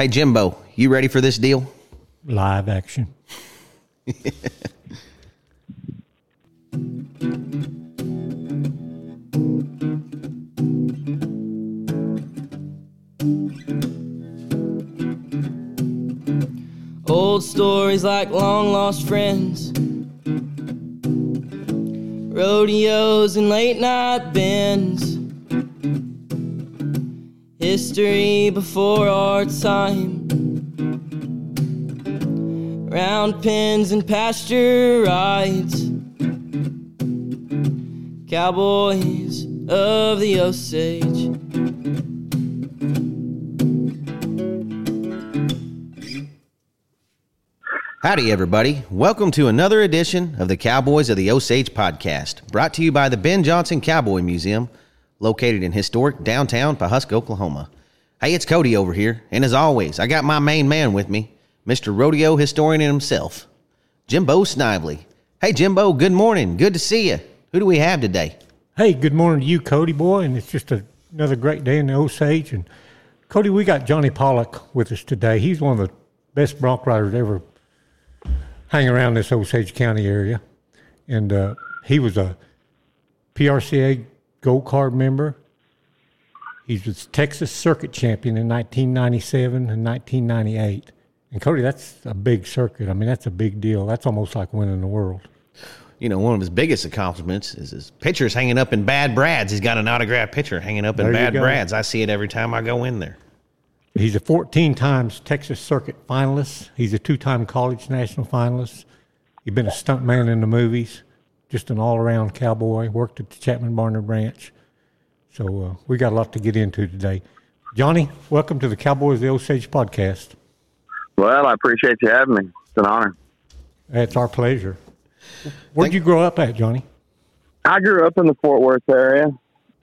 Hey, Jimbo, you ready for this deal? Live action. Old stories like long lost friends, rodeos and late night bends, history before our time, round pens and pasture rides, cowboys of the Osage. Howdy, everybody. Welcome to another edition of the Cowboys of the Osage podcast, brought to you by the Ben Johnson Cowboy Museum, located in historic downtown Pawhuska, Oklahoma. Hey, it's Cody over here, and as always, I got my main man with me, Mr. Rodeo Historian himself, Jimbo Snively. Hey, Jimbo, good morning. Good to see you. Who do we have today? Hey, good morning to you, Cody boy, and it's just a, another great day in the Osage. And Cody, we got Johnny Pollock with us today. He's one of the best bronc riders ever hang around this Osage County area, and uh, he was a PRCA Gold Card member. He was Texas Circuit Champion in 1997 and 1998. And Cody, that's a big circuit. I mean, that's a big deal. That's almost like winning the world. You know, one of his biggest accomplishments is his pictures hanging up in Bad Brad's. He's got an autographed picture hanging up in There Bad. Brad's. I see it every time I go in there. He's a 14 times Texas Circuit finalist. He's a two time college national finalist. He's been a stuntman in the movies, just an all around cowboy, worked at the Chapman Barnard Ranch. So uh, we got a lot to get into today. Johnny, welcome to the Cowboys of the Osage podcast. Well, I appreciate you having me. It's an honor. It's our pleasure. Where'd you grow up at, Johnny? I grew up in the Fort Worth area.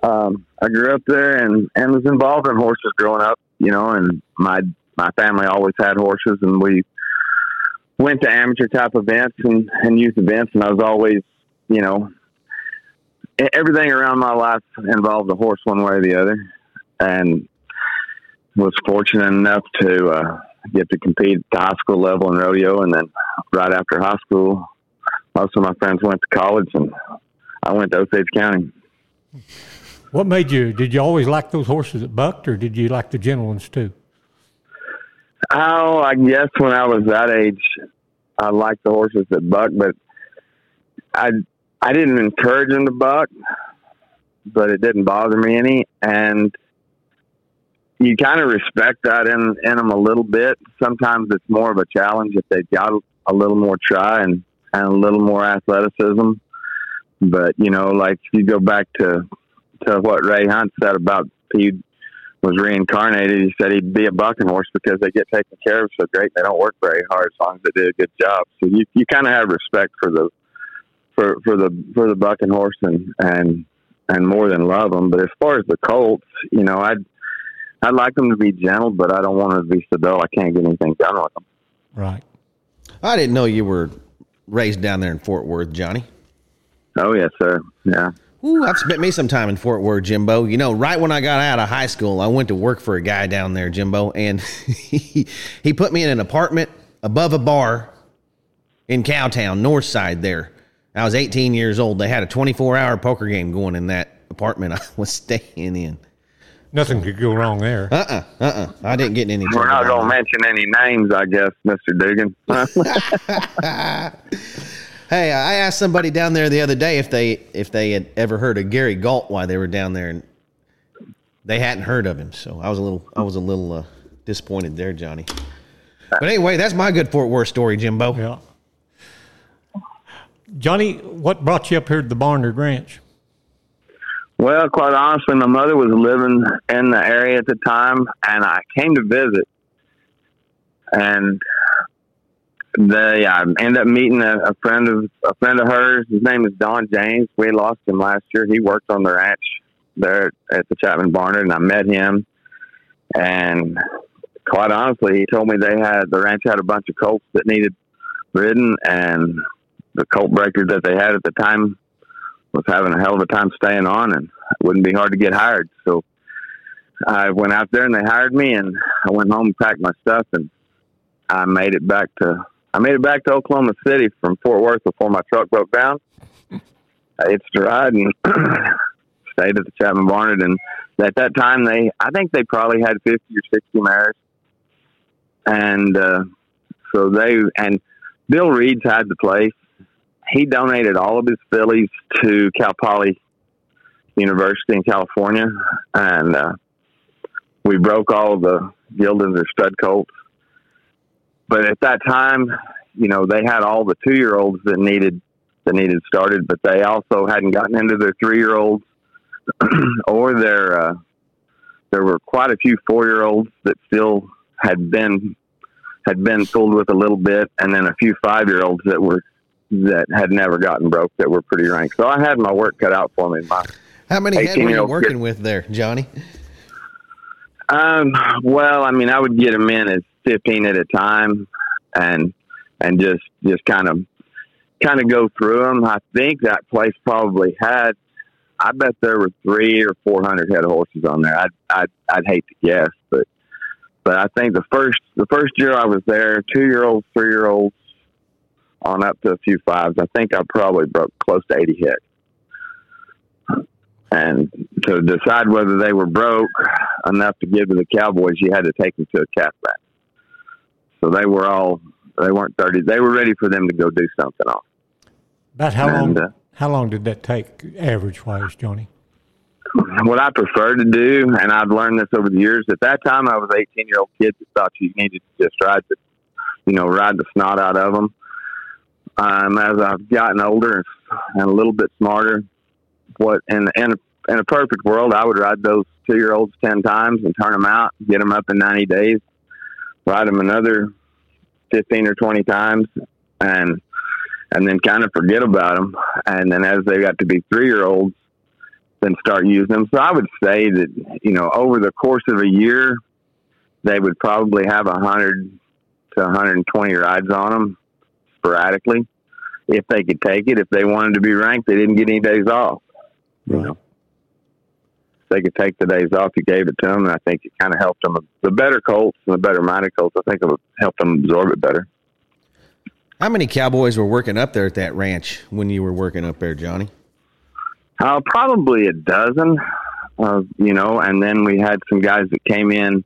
Um, I grew up there and, and was involved in horses growing up, you know, and my my family always had horses and we went to amateur type events and, and youth events and I was always, you know, everything around my life involved a horse one way or the other and was fortunate enough to uh, get to compete at the high school level in rodeo and then right after high school most of my friends went to college and I went to Osage County. What made you, did you always like those horses that bucked, or did you like the gentle ones too? Oh, I guess when I was that age, I liked the horses that bucked, but I I didn't encourage them to buck, but it didn't bother me any, and you kind of respect that in in them a little bit. Sometimes it's more of a challenge if they've got a little more try and and a little more athleticism. But you know, like if you go back to to what Ray Hunt said about he was reincarnated, he said he'd be a bucking horse because they get taken care of so great. They don't work very hard as long as they do a good job. So you you kind of have respect for the for for the for the bucking horse and and and more than love them. But as far as the colts, you know, I'd I'd like them to be gentle, but I don't want them to be so dull I can't get anything done with them. Right. I didn't know you were raised down there in Fort Worth, Johnny. Oh yes, sir. Yeah. Ooh, I've spent me some time in Fort Worth, Jimbo. You know, right when I got out of high school, I went to work for a guy down there, Jimbo, and he, he put me in an apartment above a bar in Cowtown, north side there. I was 18 years old. They had a 24 hour poker game going in that apartment I was staying in. Nothing could go wrong there. Uh uh-uh, uh, I didn't get in any We're not going to mention any names, I guess, Mister Dugan. Hey, I asked somebody down there the other day if they if they had ever heard of Gary Galt while they were down there, and they hadn't heard of him. So I was a little I was a little uh, disappointed there, Johnny. But anyway, that's my good Fort Worth story, Jimbo. Yeah. Johnny, what brought you up here to the Barnard Ranch? Well, quite honestly, my mother was living in the area at the time, and I came to visit. And they, I ended up meeting a, a friend of a friend of hers. His name is Don James. We lost him last year. He worked on the ranch there at the Chapman Barnard, and I met him. And quite honestly, he told me they had the ranch had a bunch of colts that needed ridden, and the cult breaker that they had at the time was having a hell of a time staying on, and it wouldn't be hard to get hired. So I went out there and they hired me, and I went home and packed my stuff, and I made it back to I made it back to Oklahoma City from Fort Worth before my truck broke down. I hitched a ride and stayed at the Chapman Barnard, and at that time they I think they probably had fifty or sixty mares, and uh, so they and Bill Reed's had the place. He donated all of his fillies to Cal Poly University in California, and uh, we broke all the geldings or stud colts. But at that time, you know, they had all the two year olds that needed that needed started, but they also hadn't gotten into their three year olds or their. Uh, there were quite a few four year olds that still had been had been fooled with a little bit, and then a few five year olds that were that had never gotten broke that were pretty ranked. So I had my work cut out for me. My How many head were you working kid. with there, Johnny? Um, well, I mean, I would get them in as fifteen at a time, and and just just kind of kind of go through them. I think that place probably had. I bet there were three or four hundred head of horses on there. I'd I'd, I'd hate to guess, but but I think the first the first year I was there, two year olds, three year olds, on up to a few fives. I think I probably broke close to eighty hits. And to decide whether they were broke enough to give to the Cowboys, you had to take them to a calf back. So they were all they weren't thirty. They were ready for them to go do something else. About how long? And, uh, how long did that take, average wise, Johnny? What I prefer to do, and I've learned this over the years. At that time, I was an eighteen year old kid that thought you needed to just ride the, you know, ride the snot out of them. Um, as I've gotten older and a little bit smarter, what in in a, in a perfect world, I would ride those two year olds ten times and turn them out, get them up in ninety days, ride them another fifteen or twenty times, and and then kind of forget about them. And then as they got to be three year olds, then start using them. So I would say that you know over the course of a year, they would probably have a hundred to 120 rides on them sporadically if they could take it. If they wanted to be ranked, they didn't get any days off. You know, if they could take the days off, you gave it to them, and I think it kind of helped them. The better colts and the better minded colts, I think it helped them absorb it better. How many cowboys were working up there at that ranch when you were working up there, Johnny? Uh, probably a dozen, uh, you know, and then we had some guys that came in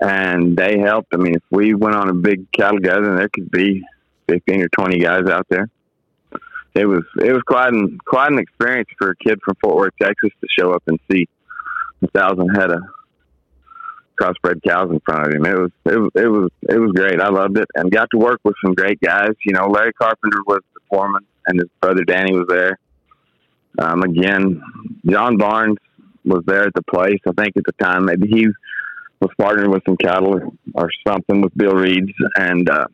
and they helped. I mean, if we went on a big cattle gathering, there could be 15 or 20 guys out there. It was, it was quite an, quite an experience for a kid from Fort Worth, Texas to show up and see a thousand head of crossbred cows in front of him. It was, it was, it was, it was great. I loved it and got to work with some great guys. You know, Larry Carpenter was the foreman and his brother Danny was there. Um, again, John Barnes was there at the place. I think at the time maybe he was partnering with some cattle or something with Bill Reed's, and uh,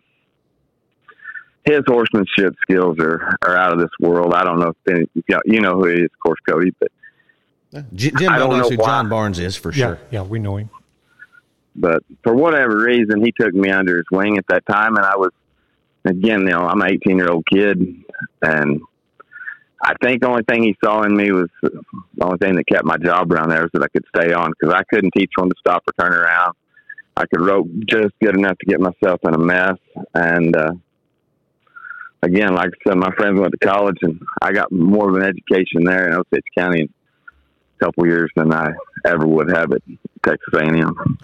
his horsemanship skills are, are out of this world. I don't know if any, you know who he is, of course, Cody, but J- Jim I don't knows know who why. John Barnes is for Yeah, sure. yeah, we know him. but for whatever reason, he took me under his wing at that time, and I was again, you know, I'm an 18 year old kid, and I think the only thing he saw in me was the only thing that kept my job around there was that I could stay on because I couldn't teach one to stop or turn around. I could rope just good enough to get myself in a mess, and uh, again, like I said, my friends went to college, and I got more of an education there in Osage County in a couple years than I ever would have at Texas A&M.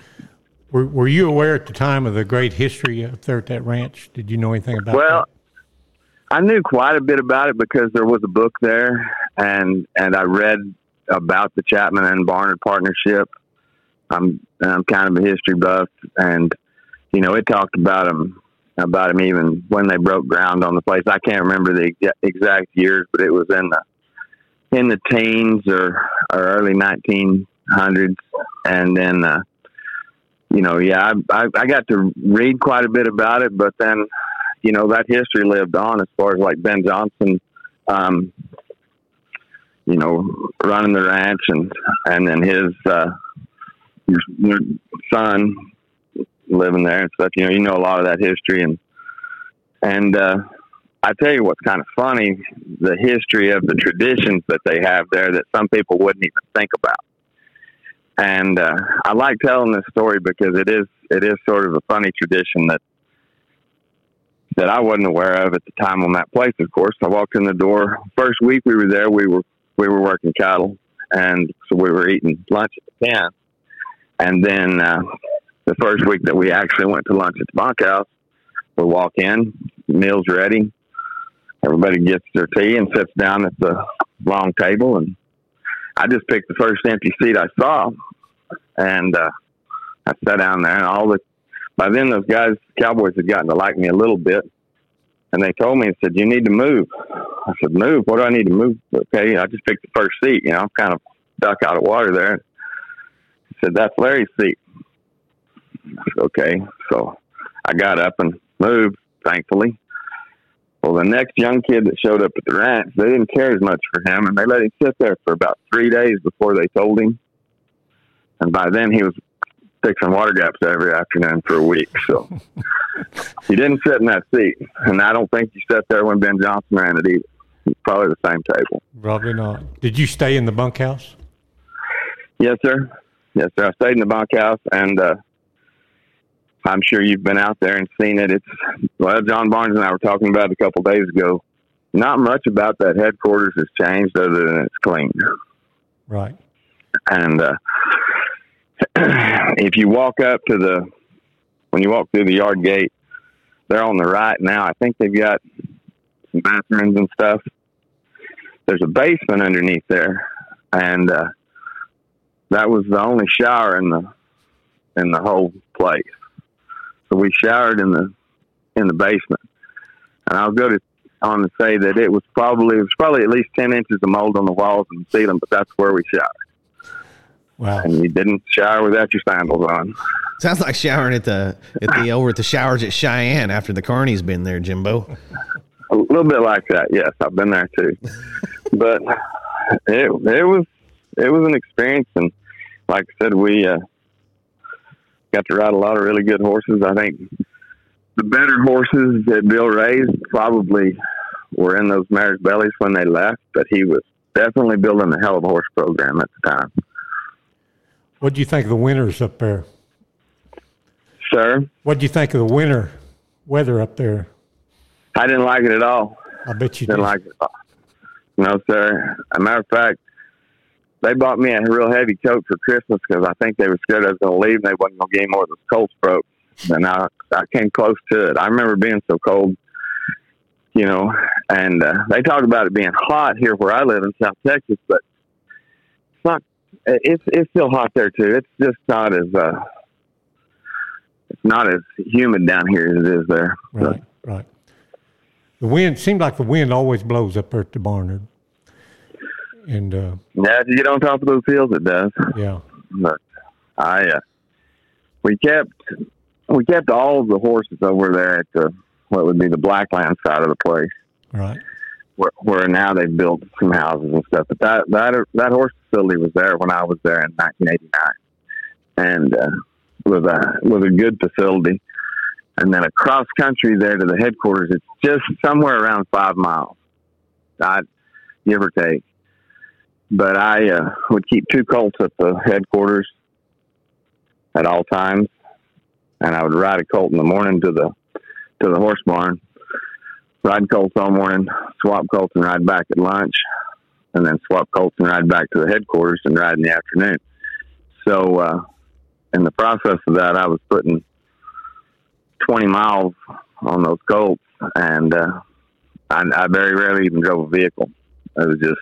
Were, were you aware at the time of the great history up there at that ranch? Did you know anything about Well, that? I knew quite a bit about it because there was a book there, and and I read about the Chapman and Barnard partnership. I'm I'm kind of a history buff, and you know it talked about them about them even when they broke ground on the place. I can't remember the exa- exact years, but it was in the in the teens or or early 1900s, and then. Uh, you know, yeah, I, I I got to read quite a bit about it, but then you know that history lived on as far as like Ben Johnson, um, you know, running the ranch and and then his uh, your, your son living there and stuff. You know, you know a lot of that history and and uh, I tell you what's kind of funny: the history of the traditions that they have there that some people wouldn't even think about. And uh, I like telling this story because it is it is sort of a funny tradition that that I wasn't aware of at the time on that place. Of course, I walked in the door. First week we were there, we were we were working cattle, and so we were eating lunch at the pen. And then uh, the first week that we actually went to lunch at the bunkhouse, we walk in, meals ready. Everybody gets their tea and sits down at the long table, and I just picked the first empty seat I saw, and uh, I sat down there. And all the by then those guys, Cowboys, had gotten to like me a little bit, and they told me and said, "You need to move." I said, "Move? What do I need to move?" Okay, I just picked the first seat. You know, I'm kind of stuck out of water there. He said, "That's Larry's seat." Said, okay, so I got up and moved, thankfully. Well, the next young kid that showed up at the ranch, they didn't care as much for him, and they let him sit there for about three days before they told him. And by then, he was fixing water gaps every afternoon for a week. So he didn't sit in that seat, and I don't think he sat there when Ben Johnson ran it either. Probably the same table. Probably not. Did you stay in the bunkhouse? Yes, sir. Yes, sir. I stayed in the bunkhouse, and uh, I'm sure you've been out there and seen it. It's well, John Barnes and I were talking about it a couple days ago. Not much about that headquarters has changed, other than it's clean. Right. And uh, if you walk up to the when you walk through the yard gate, they're on the right now. I think they've got some bathrooms and stuff. There's a basement underneath there, and uh, that was the only shower in the in the whole place. So we showered in the in the basement, and I'll go to on to say that it was probably it was probably at least ten inches of mold on the walls and the ceiling, but that's where we showered. Wow. And you didn't shower without your sandals on. Sounds like showering at the at the over at the showers at Cheyenne after the Carney's been there, Jimbo. A little bit like that, yes. I've been there too, but it it was it was an experience, and like I said, we uh, got to ride a lot of really good horses. I think the better horses that Bill raised probably were in those mares' bellies when they left, but he was definitely building a hell of a horse program at the time. What do you think of the winters up there? Sir, What do you think of the winter weather up there? I didn't like it at all. I bet you Didn't did. like it. No, sir. As a matter of fact, they bought me a real heavy coat for Christmas because I think they were scared I was going to leave and they wasn't going to give me more than cold broke. And I, I came close to it. I remember being so cold, you know, and uh, they talk about it being hot here where I live in South Texas, but it's not, it's, it's still hot there too. It's just not as, uh, it's not as humid down here as it is there. Right, right. The wind seemed like the wind always blows up there at the Barnard. And uh, Yeah, if you get on top of those hills, it does. yeah, but I uh, we kept we kept all of the horses over there at the what would be the Blackland side of the place, right. where, where now they've built some houses and stuff. But that that that horse facility was there when I was there in 1989, and uh, was a was a good facility. And then across country there to the headquarters, it's just somewhere around five miles, I, give or take. But I uh, would keep two colts at the headquarters at all times, and I would ride a colt in the morning to the to the horse barn, ride colts all morning, swap colts and ride back at lunch, and then swap colts and ride back to the headquarters and ride in the afternoon. So, uh, in the process of that, I was putting 20 miles on those colts, and uh, I, I very rarely even drove a vehicle. I was just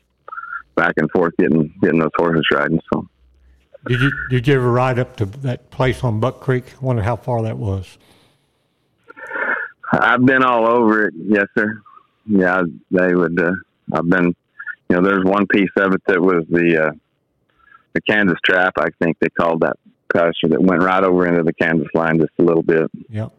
back and forth getting getting those horses riding. So Did you did you ever ride up to that place on Buck Creek? I wonder how far that was. I've been all over it. Yes, sir. Yeah, they would. Uh, I've been. You know, there's one piece of it that was the uh, the Kansas Trap. I think they called that pasture that went right over into the Kansas line just a little bit. Yep.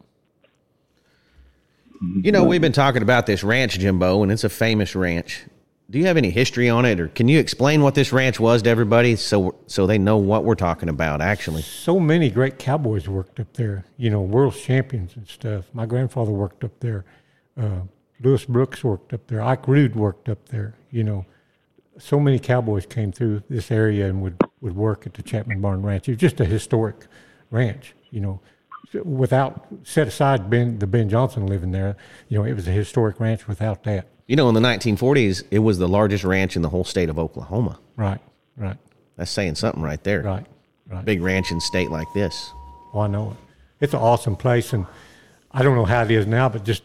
You know, we've been talking about this ranch, Jimbo, and it's a famous ranch. Do you have any history on it, or can you explain what this ranch was to everybody, so so they know what we're talking about? Actually, So many great cowboys worked up there. You know, world champions and stuff. My grandfather worked up there. Uh, Lewis Brooks worked up there. Ike Rude worked up there. You know, so many cowboys came through this area and would, would work at the Chapman Barn Ranch. It was just a historic ranch, you know. Without set aside Ben the Ben Johnson living there, you know, it was a historic ranch without that. You know, in the 1940s, it was the largest ranch in the whole state of Oklahoma. Right, right, That's saying something right there. right, right. Big ranch in state like this. Well, I know it. It's an awesome place, and I don't know how it is now, but just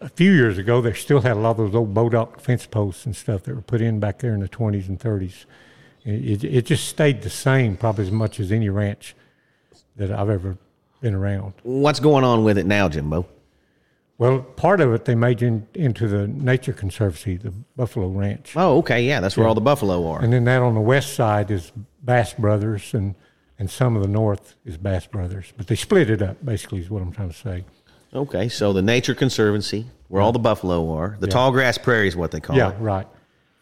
a few years ago, they still had a lot of those old Bodock fence posts and stuff that were put in back there in the 20s and 30s. It, it, it just stayed the same, probably as much as any ranch that I've ever been around. What's going on with it now, Jimbo? Well, part of it they made in, into the Nature Conservancy, the Buffalo Ranch. Oh, okay. Yeah, that's where all the buffalo are. And then that on the west side is Bass Brothers, and, and some of the north is Bass Brothers. But they split it up, basically, is what I'm trying to say. Okay, so the Nature Conservancy, where all the buffalo are. The tall grass prairie is what they call Yeah, it. Yeah, right.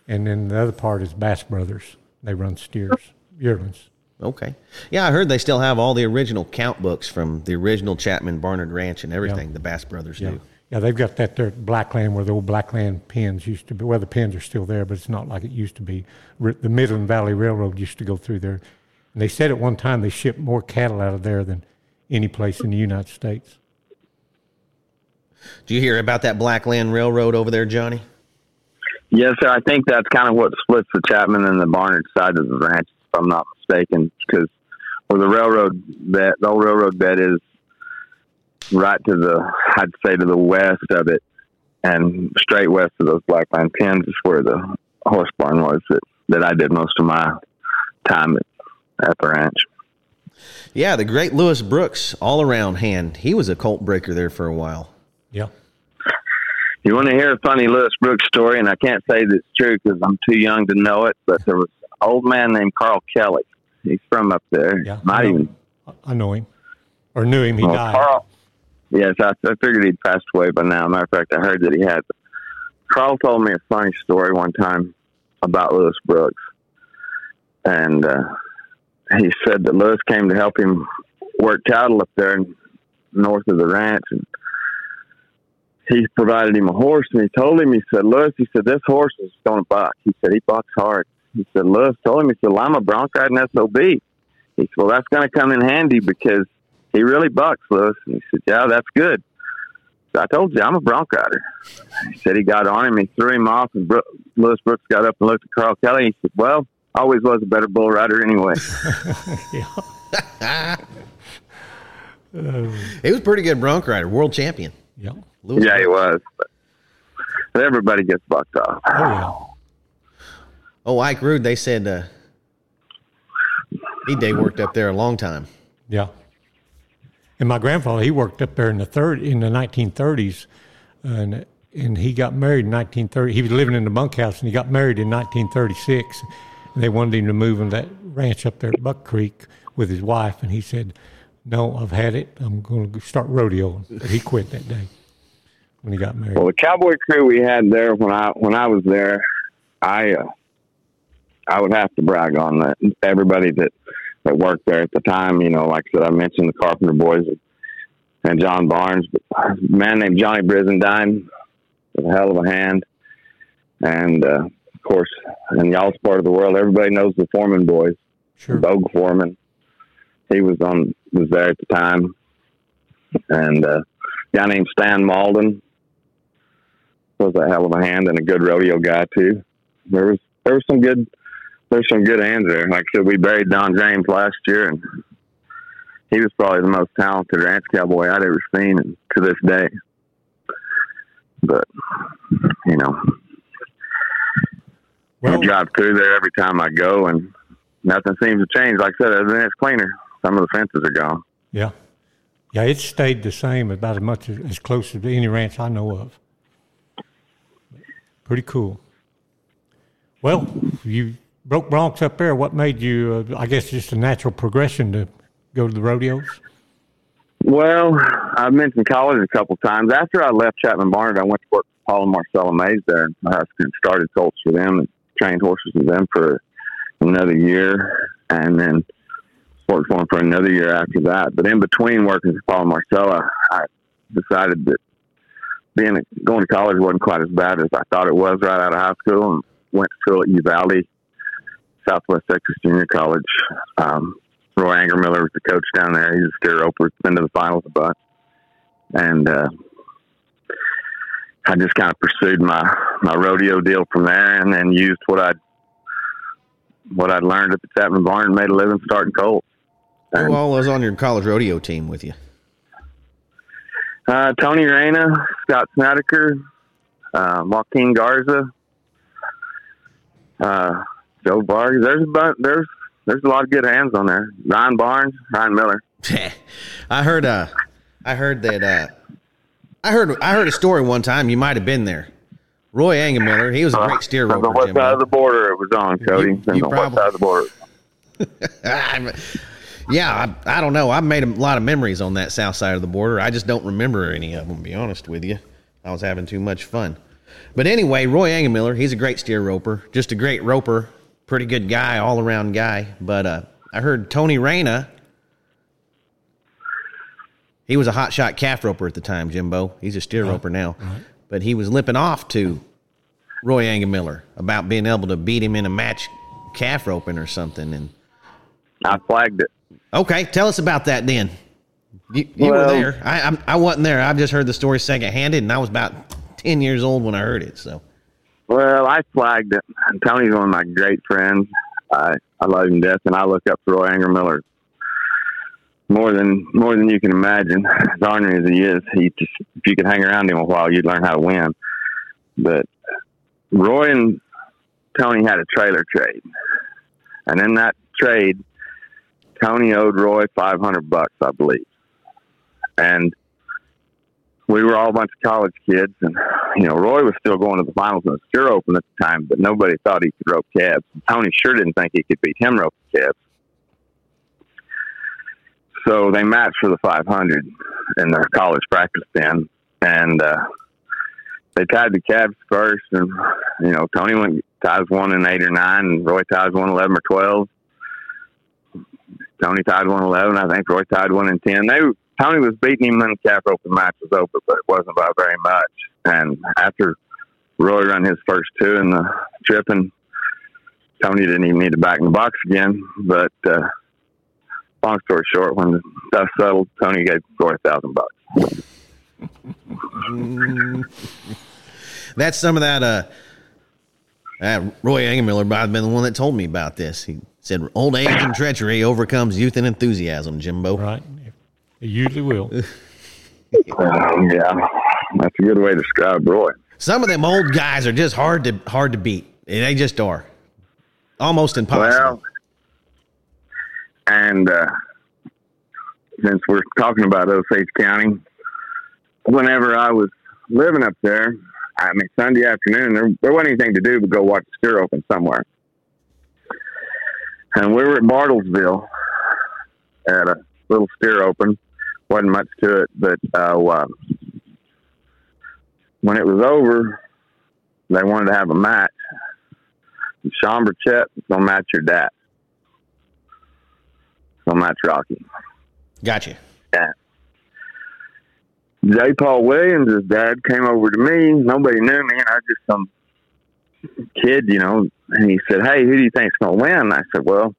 And then the other part is Bass Brothers. They run steers, yearlings. Okay. Yeah, I heard they still have all the original count books from the original Chapman Barnard Ranch and everything the Bass Brothers Yeah. do. Yeah, they've got that there at Blackland where the old Blackland pens used to be. Well, the pens are still there, but it's not like it used to be. The Midland Valley Railroad used to go through there. And they said at one time they shipped more cattle out of there than any place in the United States. Do you hear about that Blackland Railroad over there, Johnny? Yes, sir. I think that's kind of what splits the Chapman and the Barnard side of the ranch, if I'm not mistaken, because where the railroad bed, the old railroad bed is right to the, I'd say to the west of it, and straight west of those Blackland pins is where the horse barn was that, that I did most of my time at, at the ranch. Yeah, the great Lewis Brooks, all around hand. He was a colt breaker there for a while. Yeah. You want to hear a funny Lewis Brooks story, and I can't say that it's true because I'm too young to know it, but there was an old man named Carl Kelly. He's from up there. Yeah. I Not know, even I know him. Or knew him. He Well, died. Carl. Yes, I, I figured he'd passed away by now. Matter of fact, I heard that he had. Carl told me a funny story one time about Lewis Brooks, and uh, he said that Lewis came to help him work cattle up there in, north of the ranch, and he provided him a horse. And he told him, he said, Lewis, he said, this horse is going to buck. He said, he bucks hard. He said, Lewis told him, he said, well, I'm a bronc riding SOB. He said, well, that's going to come in handy because he really bucks, Lewis. And he said, yeah, that's good. So I told you, I'm a bronc rider. He said he got on him, he threw him off, and Bro- Lewis Brooks got up and looked at Carl Kelly. He said, well, always was a better bull rider anyway. He was a pretty good bronc rider, world champion. Yeah. Lewis yeah, he was. But everybody gets bucked off. Oh, yeah. Oh, Ike Rude, they said uh, he day worked up there a long time. Yeah. And my grandfather, he worked up there in the third in the 1930s, and and he got married in 1930. He was living in the bunkhouse, and he got married in 1936. And they wanted him to move in that ranch up there at Buck Creek with his wife, and he said, "No, I've had it. I'm going to start rodeoing." But he quit that day when he got married. Well, the cowboy crew we had there when I when I was there, I uh, I would have to brag on that. Everybody that that worked there at the time, you know, like I said, I mentioned the Carpenter boys and, and John Barnes, but a man named Johnny Brizendine was a hell of a hand, and uh, of course, in y'all's part of the world, everybody knows the Foreman boys. Sure. Bogue Foreman. He was on was there at the time, and uh, a guy named Stan Malden was a hell of a hand and a good rodeo guy too. There was there was some good there's some good hands there. Like I said, we buried Don James last year, and he was probably the most talented ranch cowboy I'd ever seen, and to this day. But you know, Well, I drive through there every time I go, and nothing seems to change. Like I said, other than it's cleaner. Some of the fences are gone. yeah, yeah, it stayed the same about as much as, as close as any ranch I know of. Pretty cool. Well, you broke broncs up there. What made you? Uh, I guess just a natural progression to go to the rodeos. Well, I mentioned college a couple times. After I left Chapman Barnard, I went to work for Paul and Marcella Mays there in Husk and started colts for them and trained horses with them for another year, and then worked for them for another year after that. But in between working for Paul and Marcella, I decided that being going to college wasn't quite as bad as I thought it was right out of high school, and went to school at Uvalde, Southwest Texas Junior College. Um, Roy Angermiller was the coach down there. He's a steer roper. Been to the finals a bunch, and uh, I just kind of pursued my my rodeo deal from there, and then used what I what I'd learned at the Chapman Barn and made a living starting colts. Who all was on your college rodeo team with you? Uh, Tony Reyna, Scott Snedeker, uh, Joaquin Garza, uh, Joe Vargas. There's a bunch, there's there's a lot of good hands on there. Ryan Barnes, Ryan Miller. I heard uh I heard that uh I heard I heard a story one time. You might have been there. Roy Angermiller, he was a great steer roper. on what Jimbo. side of the border it was on, Cody. You- you on probably- side of the border. Yeah, I, I don't know. I've made a lot of memories on that south side of the border. I just don't remember any of them, to be honest with you. I was having too much fun. But anyway, Roy Angermiller, he's a great steer roper, just a great roper, pretty good guy, all around guy. But uh, I heard Tony Reyna, he was a hot shot calf roper at the time, Jimbo. He's a steer roper now. But he was limping off to Roy Angermiller about being able to beat him in a match calf roping or something. And I flagged it. Okay, tell us about that then. You, you were Well- there. I, I'm, I wasn't there. I've just heard the story secondhanded, and I was about ten years old when I heard it. So Well, I flagged it. Tony's one of my great friends. I I love him to death, and I look up to Roy Angermiller more than more than you can imagine. As ornery as he is, he just if you could hang around him a while, you'd learn how to win. But Roy and Tony had a trailer trade, and in that trade, Tony owed Roy five hundred bucks, I believe, and we were all a bunch of college kids, and you know Roy was still going to the finals in the steer open at the time, but nobody thought he could rope calves. Tony sure didn't think he could beat him roping calves. So they matched for the 500 in their college practice den, and uh, they tied the calves first, and you know Tony went ties one in eight or nine, and Roy ties one eleven or twelve. Tony tied one eleven, I think. Roy tied one in ten. They Tony was beating him in the calf roping match was over, but it wasn't by very much. And after Roy run his first two in the tripping, Tony didn't even need to back in the box again. But uh, long story short, when the dust settled, Tony gave Roy a thousand bucks. that's some of that. Uh, uh, Roy Angermiller might have been the one that told me about this. He said, "Old age and treachery overcomes youth and enthusiasm." Jimbo. Right? It usually will. Um, yeah, that's a good way to describe Roy. Some of them old guys are just hard to hard to beat. They just are. Almost impossible. Well, and uh, since we're talking about Osage County, whenever I was living up there, I mean Sunday afternoon, there, there wasn't anything to do but go watch the steer open somewhere. And we were at Bartlesville at a little steer open. Wasn't much to it, but uh, when it was over, they wanted to have a match. And Shaun Burchett gonna match your dad. Gonna match Rocky. Gotcha. Yeah. J. Paul Williams, his dad, came over to me. Nobody knew me, and I was just some kid, you know. And he said, "Hey, who do you think's gonna win?" And I said, "Well,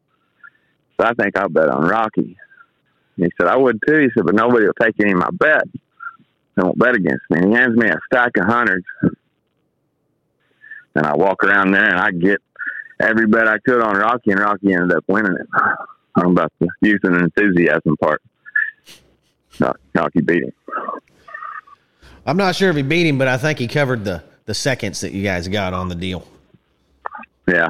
I think I'll bet on Rocky." And he said, "I would too." He said, "But nobody will take any of my bets. They won't bet against me." And he hands me a stack of hundreds, and I walk around there and I get every bet I could on Rocky, and Rocky ended up winning it. I'm about the youth and enthusiasm part. Rocky beat him. I'm not sure if he beat him, but I think he covered the the seconds that you guys got on the deal. Yeah.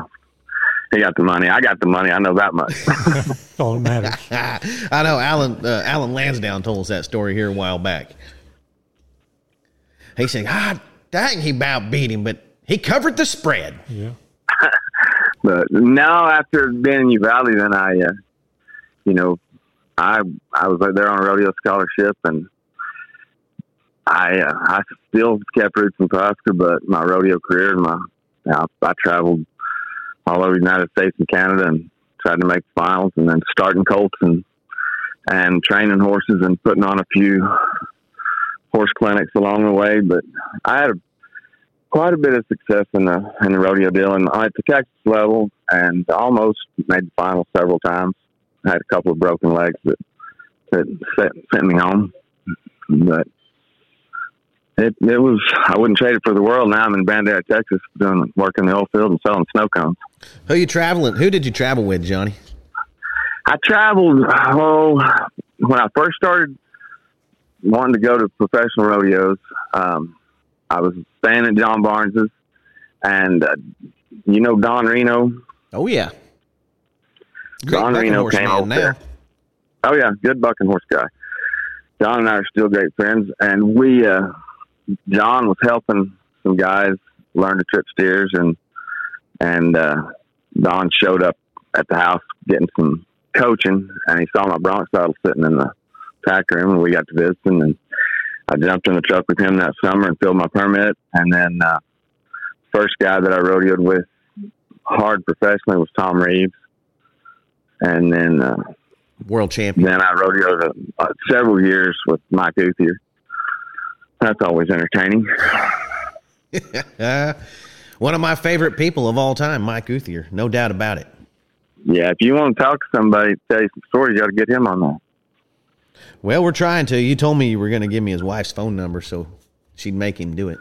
He got the money. I got the money. I know that much. That's all that matters. I know Alan uh, Alan Lansdowne told us that story here a while back. He said, "God dang, he about beat him, but he covered the spread." Yeah. but now after being in Uvalde, then I, uh, you know, I I was there on a rodeo scholarship, and I uh, I still kept roots in Huska, but my rodeo career and my I, I traveled all over the United States and Canada and tried to make finals, and then starting colts and and training horses and putting on a few horse clinics along the way. But I had a quite a bit of success in the in the rodeo deal, and at the Texas level, and almost made the final several times. I had a couple of broken legs that that sent, sent me home, but it it was I wouldn't trade it for the world. Now I'm in Bandera, Texas, doing work in the oil field and selling snow cones. Who you traveling? Who did you travel with, Johnny? I traveled oh when I first started wanting to go to professional rodeos. Um, I was staying at John Barnes's, and uh, you know Don Reno. Oh yeah, Don Reno horse came man over now. there. Oh yeah, good bucking horse guy. John and I are still great friends, and we uh, John was helping some guys learn to trip steers, and and uh, Don showed up at the house getting some coaching, and he saw my bronc saddle sitting in the tack room, and we got to visiting, and I jumped in the truck with him that summer and filled my permit, and then uh, first guy that I rodeoed with hard professionally was Tom Reeves, and then. Uh, World champion. then I rodeoed uh, several years with Mike Uthier. That's always entertaining. Uh, one of my favorite people of all time, Mike Uthier, no doubt about it. Yeah, if you want to talk to somebody, tell you some stories, you got to get him on that. Well, we're trying to. You told me you were going to give me his wife's phone number, so she'd make him do it.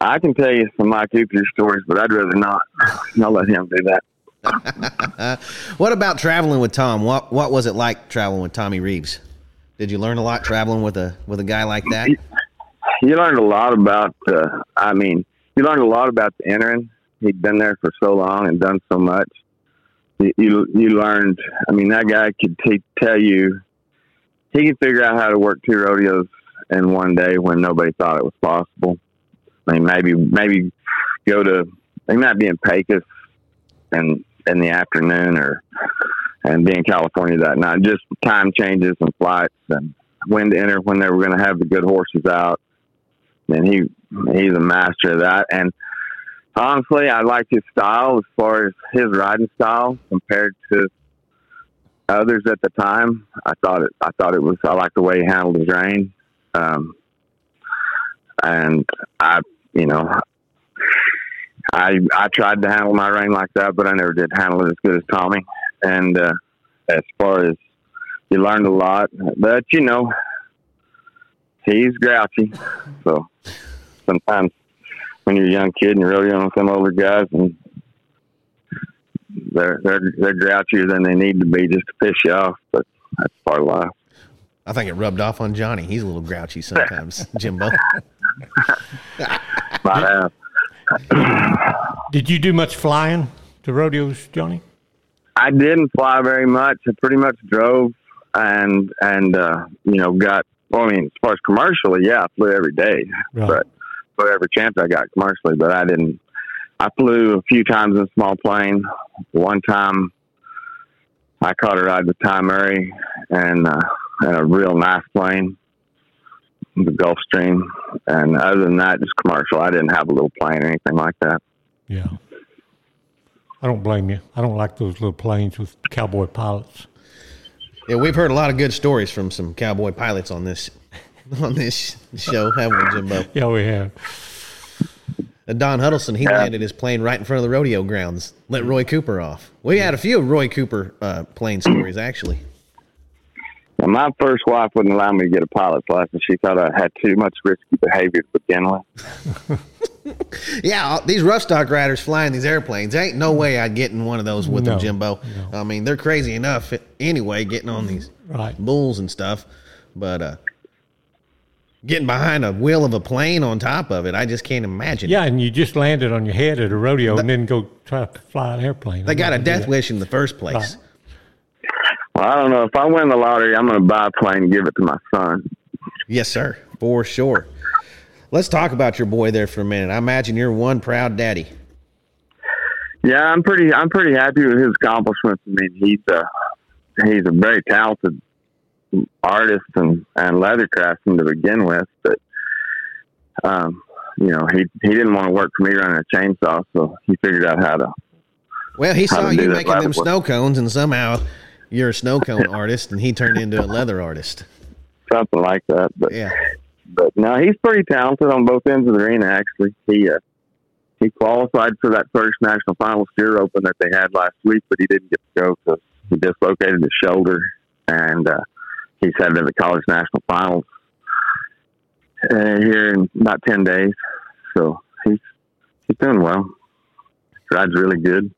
I can tell you some Mike Uthier stories, but I'd rather not. I'll let him do that. What about traveling with Tom? What What was it like traveling with Tommy Reeves? Did you learn a lot traveling with a with a guy like that? You learned a lot about. Uh, I mean, you learned a lot about the entering. He'd been there for so long and done so much. You you, you learned. I mean, that guy could t- tell you. He could figure out how to work two rodeos in one day when nobody thought it was possible. I mean, maybe maybe go to. They might be in Pecos and in the afternoon, or and be in California that night. Just time changes and flights and when to enter when they were going to have the good horses out. And he he's a master of that. And honestly, I like his style as far as his riding style compared to others at the time. I thought it. I thought it was. I like the way he handled his rein. Um, and I, you know, I I tried to handle my rein like that, but I never did handle it as good as Tommy. And uh, as far as you learned a lot, but you know, he's grouchy. So sometimes when you're a young kid and you're rodeoing with some older guys, and they're they're they're grouchier than they need to be just to piss you off. But that's part of life. I think it rubbed off on Johnny. He's a little grouchy sometimes, Jimbo. But, uh, Did you do much flying to rodeos, Johnny? I didn't fly very much. I pretty much drove and and uh, you know got. Well, I mean, as far as commercially, yeah, I flew every day, Right. but flew every chance I got commercially. But I didn't. I flew a few times in a small plane. One time, I caught a ride with Ty Murray and uh, in a real nice plane, the Gulfstream. And other than that, just commercial. I didn't have a little plane or anything like that. Yeah. I don't blame you. I don't like those little planes with cowboy pilots. Yeah, we've heard a lot of good stories from some cowboy pilots on this on this show, haven't we, Jimbo? Yeah, we have. Uh, Don Huddleston, he Yeah. landed his plane right in front of the rodeo grounds. Let Roy Cooper off. We had a few of Roy Cooper uh, plane stories actually. And my first wife wouldn't allow me to get a pilot's license. She thought I had too much risky behavior to begin with. Yeah, these rough stock riders flying these airplanes. Ain't no way I'd get in one of those with them, No, Jimbo. I mean, they're crazy enough anyway, getting on these Right. bulls and stuff. But uh, getting behind a wheel of a plane on top of it, I just can't imagine. Yeah, and you just landed on your head at a rodeo and then go try to fly an airplane. They I'm got a death wish in the first place. Well, I don't know. If I win the lottery, I'm going to buy a plane and give it to my son. Yes, sir, for sure. Let's talk about your boy there for a minute. I imagine you're one proud daddy. Yeah, I'm pretty. I'm pretty happy with his accomplishments. I mean, he's a he's a very talented artist and and leather craftsman to begin with, but um, you know, he he didn't want to work for me running a chainsaw, so he figured out how to. Well, he saw you making them snow cones, and somehow you're a snow cone artist, and he turned into a leather artist. Something like that, but Yeah. But no, he's pretty talented on both ends of the arena. Actually, he uh, he qualified for that first national final steer open that they had last week, but he didn't get to go because he dislocated his shoulder, and uh, he's headed to the college national finals uh, here in about ten days. So he's he's doing well. Ride's really good.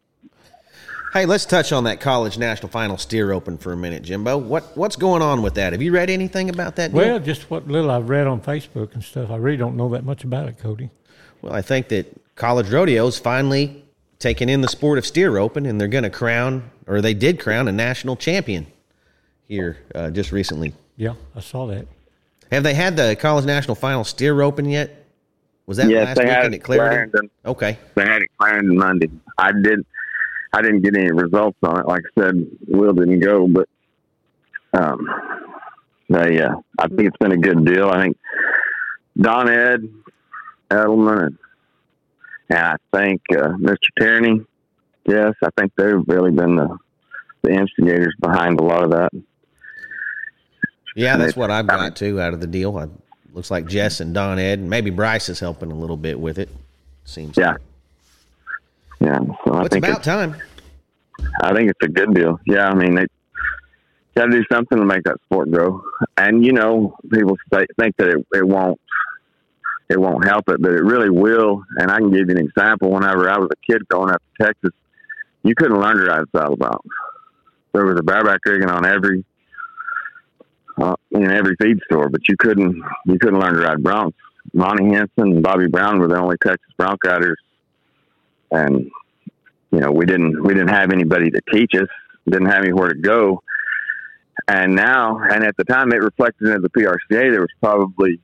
Hey, let's touch on that college national final steer open for a minute, Jimbo. What what's going on with that? Have you read anything about that? Deal? Well, just what little I've read on Facebook and stuff. I really don't know that much about it, Cody. Well, I think that college rodeos finally taking in the sport of steer open, and they're going to crown, or they did crown, a national champion here uh, just recently. Yeah, I saw that. Have they had the college national final steer open yet? Was that Yes, last they had weekend it at Clarendon? Clarendon. Okay. They had it Clarendon Monday. I did. I didn't get any results on it. Like I said, Will didn't go, but um, they. Uh, I think it's been a good deal. I think Don Ed, Edelman, and, and I think uh, Mr. Tierney. Yes, I think they've really been the the instigators behind a lot of that. Yeah, that's what I've got too out of the deal. I, looks like Jess and Don Ed, and maybe Bryce is helping a little bit with it. Seems. Yeah. like. Yeah, so I it's think about it's, time. I think it's a good deal. Yeah, I mean they got to do something to make that sport grow. And you know, people say, think that it, it won't it won't help it, but it really will. And I can give you an example. Whenever I was a kid growing up in Texas, you couldn't learn to ride a. There was a bareback rigging on every uh, in every feed store, but you couldn't you couldn't learn to ride broncs. Monty Henson and Bobby Brown were the only Texas bronc riders, and you know we didn't we didn't have anybody to teach us, didn't have anywhere to go. And now, and at the time, it reflected into the PRCA. There was probably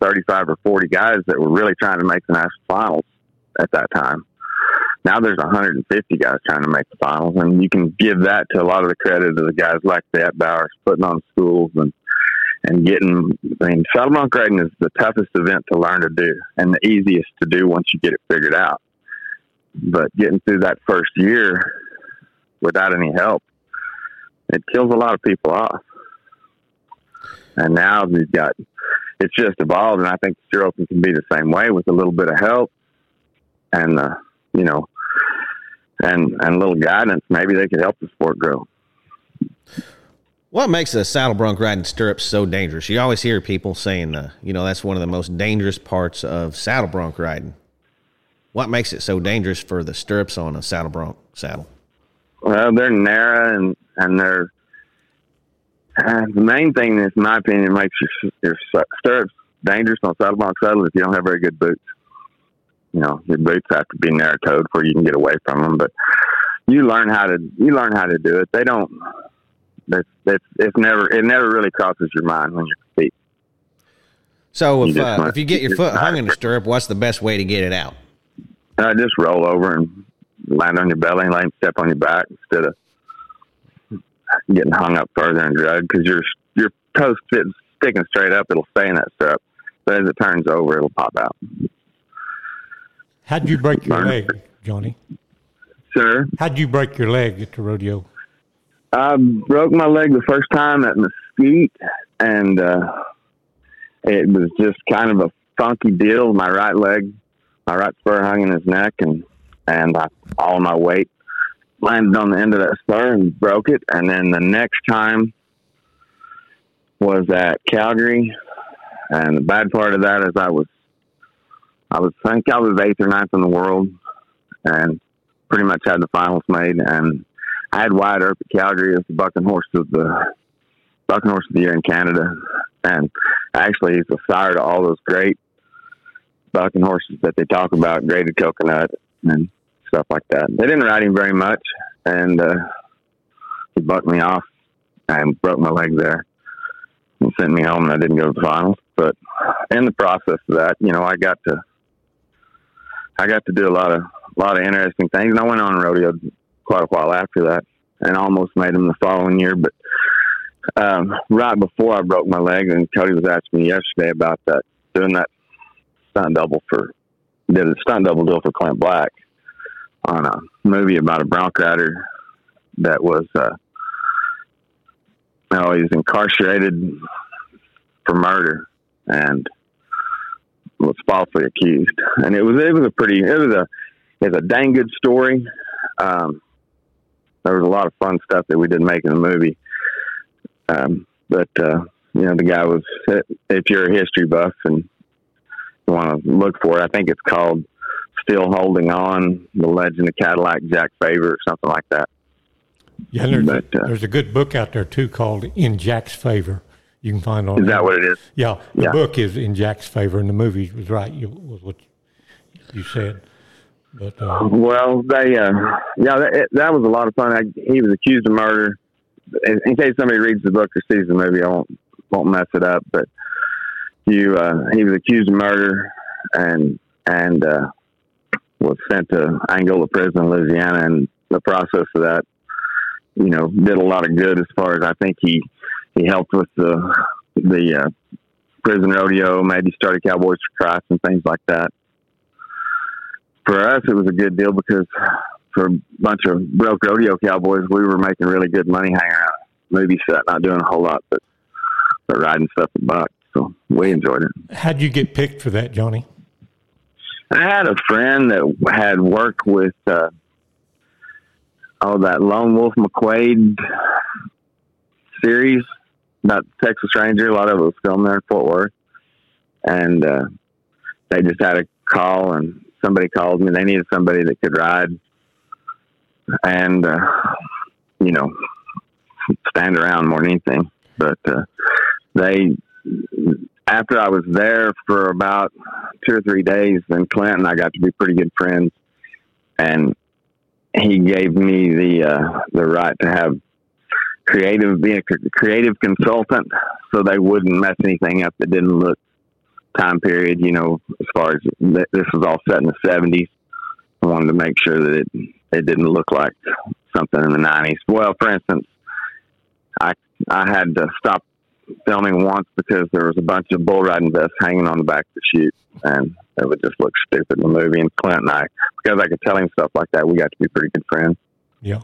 35 or 40 guys that were really trying to make the national finals at that time. Now there's 150 guys trying to make the finals, and you can give that to a lot of the credit of the guys like that Bowers putting on schools and and getting. I mean, saddle bronc riding is the toughest event to learn to do, and the easiest to do once you get it figured out. But getting through that first year without any help, it kills a lot of people off. And now you've got it's just evolved, and I think steer open can be the same way with a little bit of help and uh, you know and and a little guidance. Maybe they could help the sport grow. What makes a saddle bronc riding stirrups so dangerous? You always hear people saying, uh, you know, that's one of the most dangerous parts of saddle bronc riding. What makes it so dangerous for the stirrups on a saddle bronc saddle? Well, they're narrow and and they're uh, the main thing, in my opinion, makes your your stirrups dangerous on saddle bronc saddle is you don't have very good boots. You know, your boots have to be narrow toed where you can get away from them. But you learn how to you learn how to do it. They don't. It's it's, it's never it never really crosses your mind when you're competing. So if just uh, if you get your foot hung in a stirrup, what's the best way to get it out? Uh, just roll over and land on your belly and land step on your back instead of getting hung up further and dragged because your your toes fit, sticking straight up. It'll stay in that strap, but as it turns over, it'll pop out. How'd you break your leg, Johnny? Sir, How'd you break your leg at the rodeo? I broke my leg the first time at Mesquite, and uh, it was just kind of a funky deal. My right leg, my right spur hung in his neck, and and I, all my weight landed on the end of that spur and broke it. And then the next time was at Calgary, and the bad part of that is I was, I was I think I was eighth or ninth in the world, and pretty much had the finals made and. I had Wyatt Earp at Calgary as the bucking horse of the bucking horse of the year in Canada, and actually he's the sire to all those great bucking horses that they talk about, Grated Coconut and stuff like that. They didn't ride him very much, and uh, he bucked me off and broke my leg there and sent me home, and I didn't go to the finals. But in the process of that, you know, I got to I got to do a lot of a lot of interesting things, and I went on rodeo quite a while after that and almost made them the following year. But um, right before I broke my leg, and Cody was asking me yesterday about that, doing that stunt double for, did a stunt double deal for Clint Black on a movie about a bronc rider that was, uh, oh, he was incarcerated for murder. And was falsely accused, and it was it was a pretty it was a it's a dang good story. Um, there was a lot of fun stuff that we didn't make in the movie, um, but uh, you know the guy was if you're a history buff and you want to look for it, I think it's called "Still Holding On: The Legend of Cadillac Jack Favor" or something like that. Yeah, there's, but, uh, there's a good book out there too called "In Jack's Favor." You can find on. Is that what it is? Yeah, the yeah. book is in Jack's favor, and the movie was right. You was what you said. But uh, well, they uh, yeah, that, that was a lot of fun. I, he was accused of murder. In, in, case somebody reads the book or sees the movie, I won't won't mess it up. But you, uh, he was accused of murder, and and uh, was sent to Angola prison, in Louisiana, and the process of that, you know, did a lot of good as far as I think he he helped with the the uh, prison rodeo, maybe started Cowboys for Christ and things like that. For us, it was a good deal because for a bunch of broke rodeo cowboys, we were making really good money hanging around movie set, not doing a whole lot, but but riding stuff at buck. So we enjoyed it. How'd you get picked for that, Johnny? I had a friend that had worked with uh, oh that Lone Wolf McQuade series about Texas Ranger. A lot of it was filmed there in Fort Worth, and uh, they just had a call, and somebody called me. They needed somebody that could ride, and uh, you know, stand around more than anything. But uh, they, after I was there for about two or three days, then Clint and I got to be pretty good friends, and he gave me the uh, the right to have creative, being a creative consultant, so they wouldn't mess anything up that didn't look time period. You know, as far as this was all set in the seventies, I wanted to make sure that it it didn't look like something in the nineties. Well, for instance, I I had to stop filming once because there was a bunch of bull riding vests hanging on the back of the chute, and it would just look stupid in the movie. And Clint and I, because I could tell him stuff like that, we got to be pretty good friends. Yeah.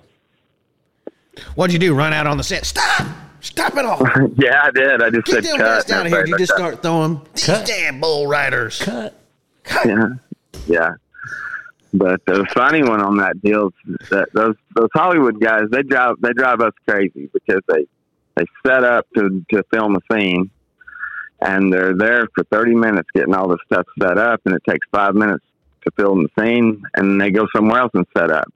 What'd you do? Run out on the set? Stop! Stop it all! yeah, I did. I just Get said cut. down here. You just start throwing these cut. damn bull riders. Cut. Cut. Yeah. Yeah. But the funny one on that deal is that those those Hollywood guys they drive they drive us crazy because they they set up to to film a scene and they're there for 30 minutes getting all this stuff set up and it takes five minutes to film the scene and they go somewhere else and set up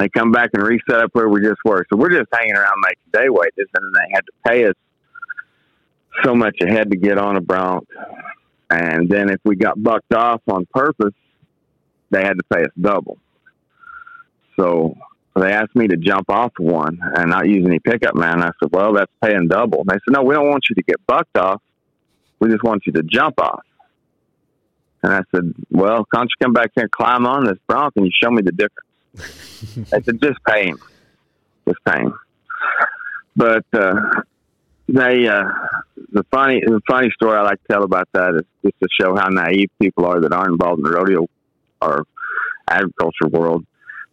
they come back and reset up where we just were. So we're just hanging around making day wages, and they had to pay us so much ahead to get on a bronc. And then if we got bucked off on purpose, they had to pay us double. So they asked me to jump off one and not use any pickup man. I said, well, that's paying double. And they said, no, we don't want you to get bucked off. We just want you to jump off. And I said, well, can't you come back here and climb on this bronc and you show me the difference? I said, just pay him. Just pay him. But uh, they, uh, the funny, the funny story I like to tell about that is just to show how naive people are that aren't involved in the rodeo or agriculture world.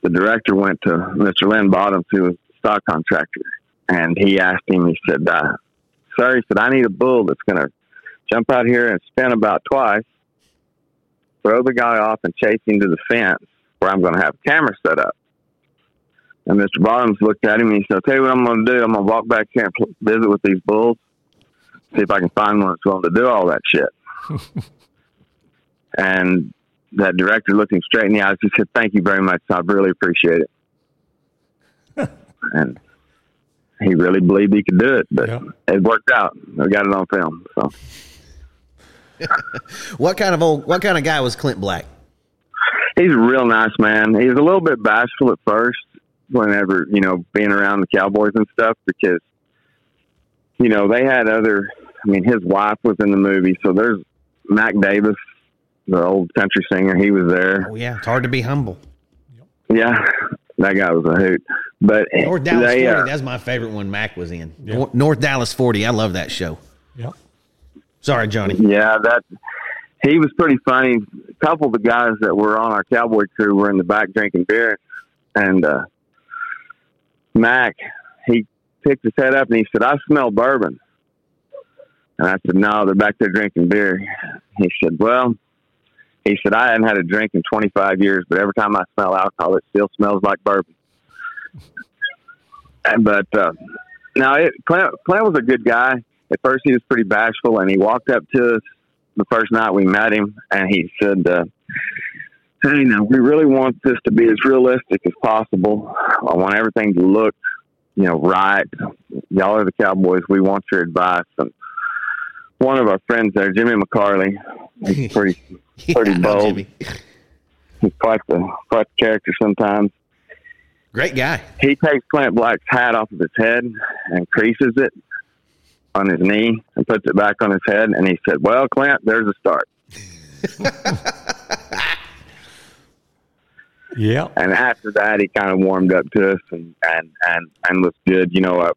The director went to Mr. Lynn Bottoms, who was a stock contractor, and he asked him. He said, uh, "Sir," he said, "I need a bull that's going to jump out here and spin about twice, throw the guy off, and chase him to the fence." where I'm going to have a camera set up. And Mr. Bottoms looked at him and he said, I'll tell you what I'm going to do. I'm going to walk back here and visit with these bulls, see if I can find one that's willing to do all that shit. and that director looked him straight in the eyes. He said, Thank you very much. I really appreciate it. and he really believed he could do it, but yeah. it worked out. I got it on film. So, what kind of old, what kind of guy was Clint Black? he's a real nice man. He was a little bit bashful at first, whenever you know being around the Cowboys and stuff, because you know they had other. I mean, his wife was in the movie, so there's Mac Davis, the old country singer. He was there. Oh yeah, it's hard to be humble. Yeah, that guy was a hoot. But North Dallas they, 40, uh, that's my favorite one Mac was in. North Dallas 40, I love that show. Yep. Sorry, Johnny. Yeah, that he was pretty funny. A couple of the guys that were on our cowboy crew were in the back drinking beer, and uh, Mac he picked his head up and he said, "I smell bourbon." And I said, "No, they're back there drinking beer." He said, "Well, he said, I hadn't had a drink in 25 years, but every time I smell alcohol, it still smells like bourbon. But uh, now, it, Clint, Clint was a good guy. At first, he was pretty bashful, and he walked up to us the first night we met him, and he said, uh, "Hey, now we really want this to be as realistic as possible. I want everything to look, you know, right. Y'all are the Cowboys. We want your advice." And one of our friends there, Jimmy McCarley, he's pretty pretty bold. He's quite the quite the character sometimes. Great guy. He takes Clint Black's hat off of his head and creases it on his knee and puts it back on his head. And he said, "Well, Clint, there's a start." Yeah. And after that, he kind of warmed up to us and and and and was good. You know, uh,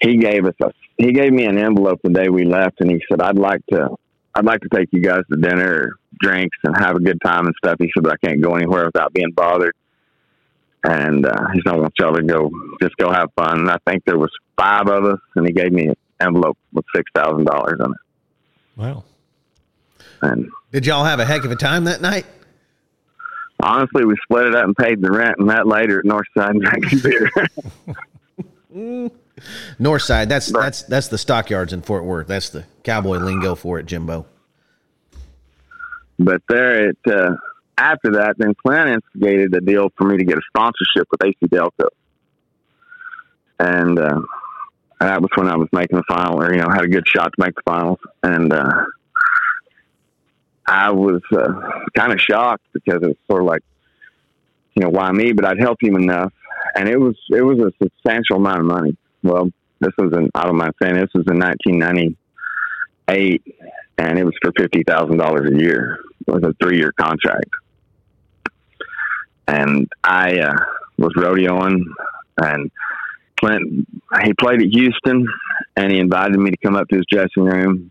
he gave us a he gave me an envelope the day we left, and he said, "I'd like to." I'd like to take you guys to dinner or drinks and have a good time and stuff. He said, but I can't go anywhere without being bothered. And uh, he said, I want y'all to go, just go have fun. And I think there was five of us, and he gave me an envelope with $6,000 in it. Wow. And Did y'all have a heck of a time that night? honestly, we split it up and paid the rent and that later at Northside and drank beer. Northside. That's Right. that's that's the stockyards in Fort Worth. That's the cowboy lingo for it, Jimbo. But there, it uh, after that, then Clint instigated a deal for me to get a sponsorship with AC Delco, and uh, that was when I was making the final, or you know, had a good shot to make the finals, and uh, I was uh, kind of shocked because it was sort of like, you know, why me? But I'd helped him enough, and it was it was a substantial amount of money. Well, this was in I don't mind saying this was in 1998, and it was for fifty thousand dollars a year. It was a three year contract, and I uh, was rodeoing, and Clint he played at Houston, and he invited me to come up to his dressing room,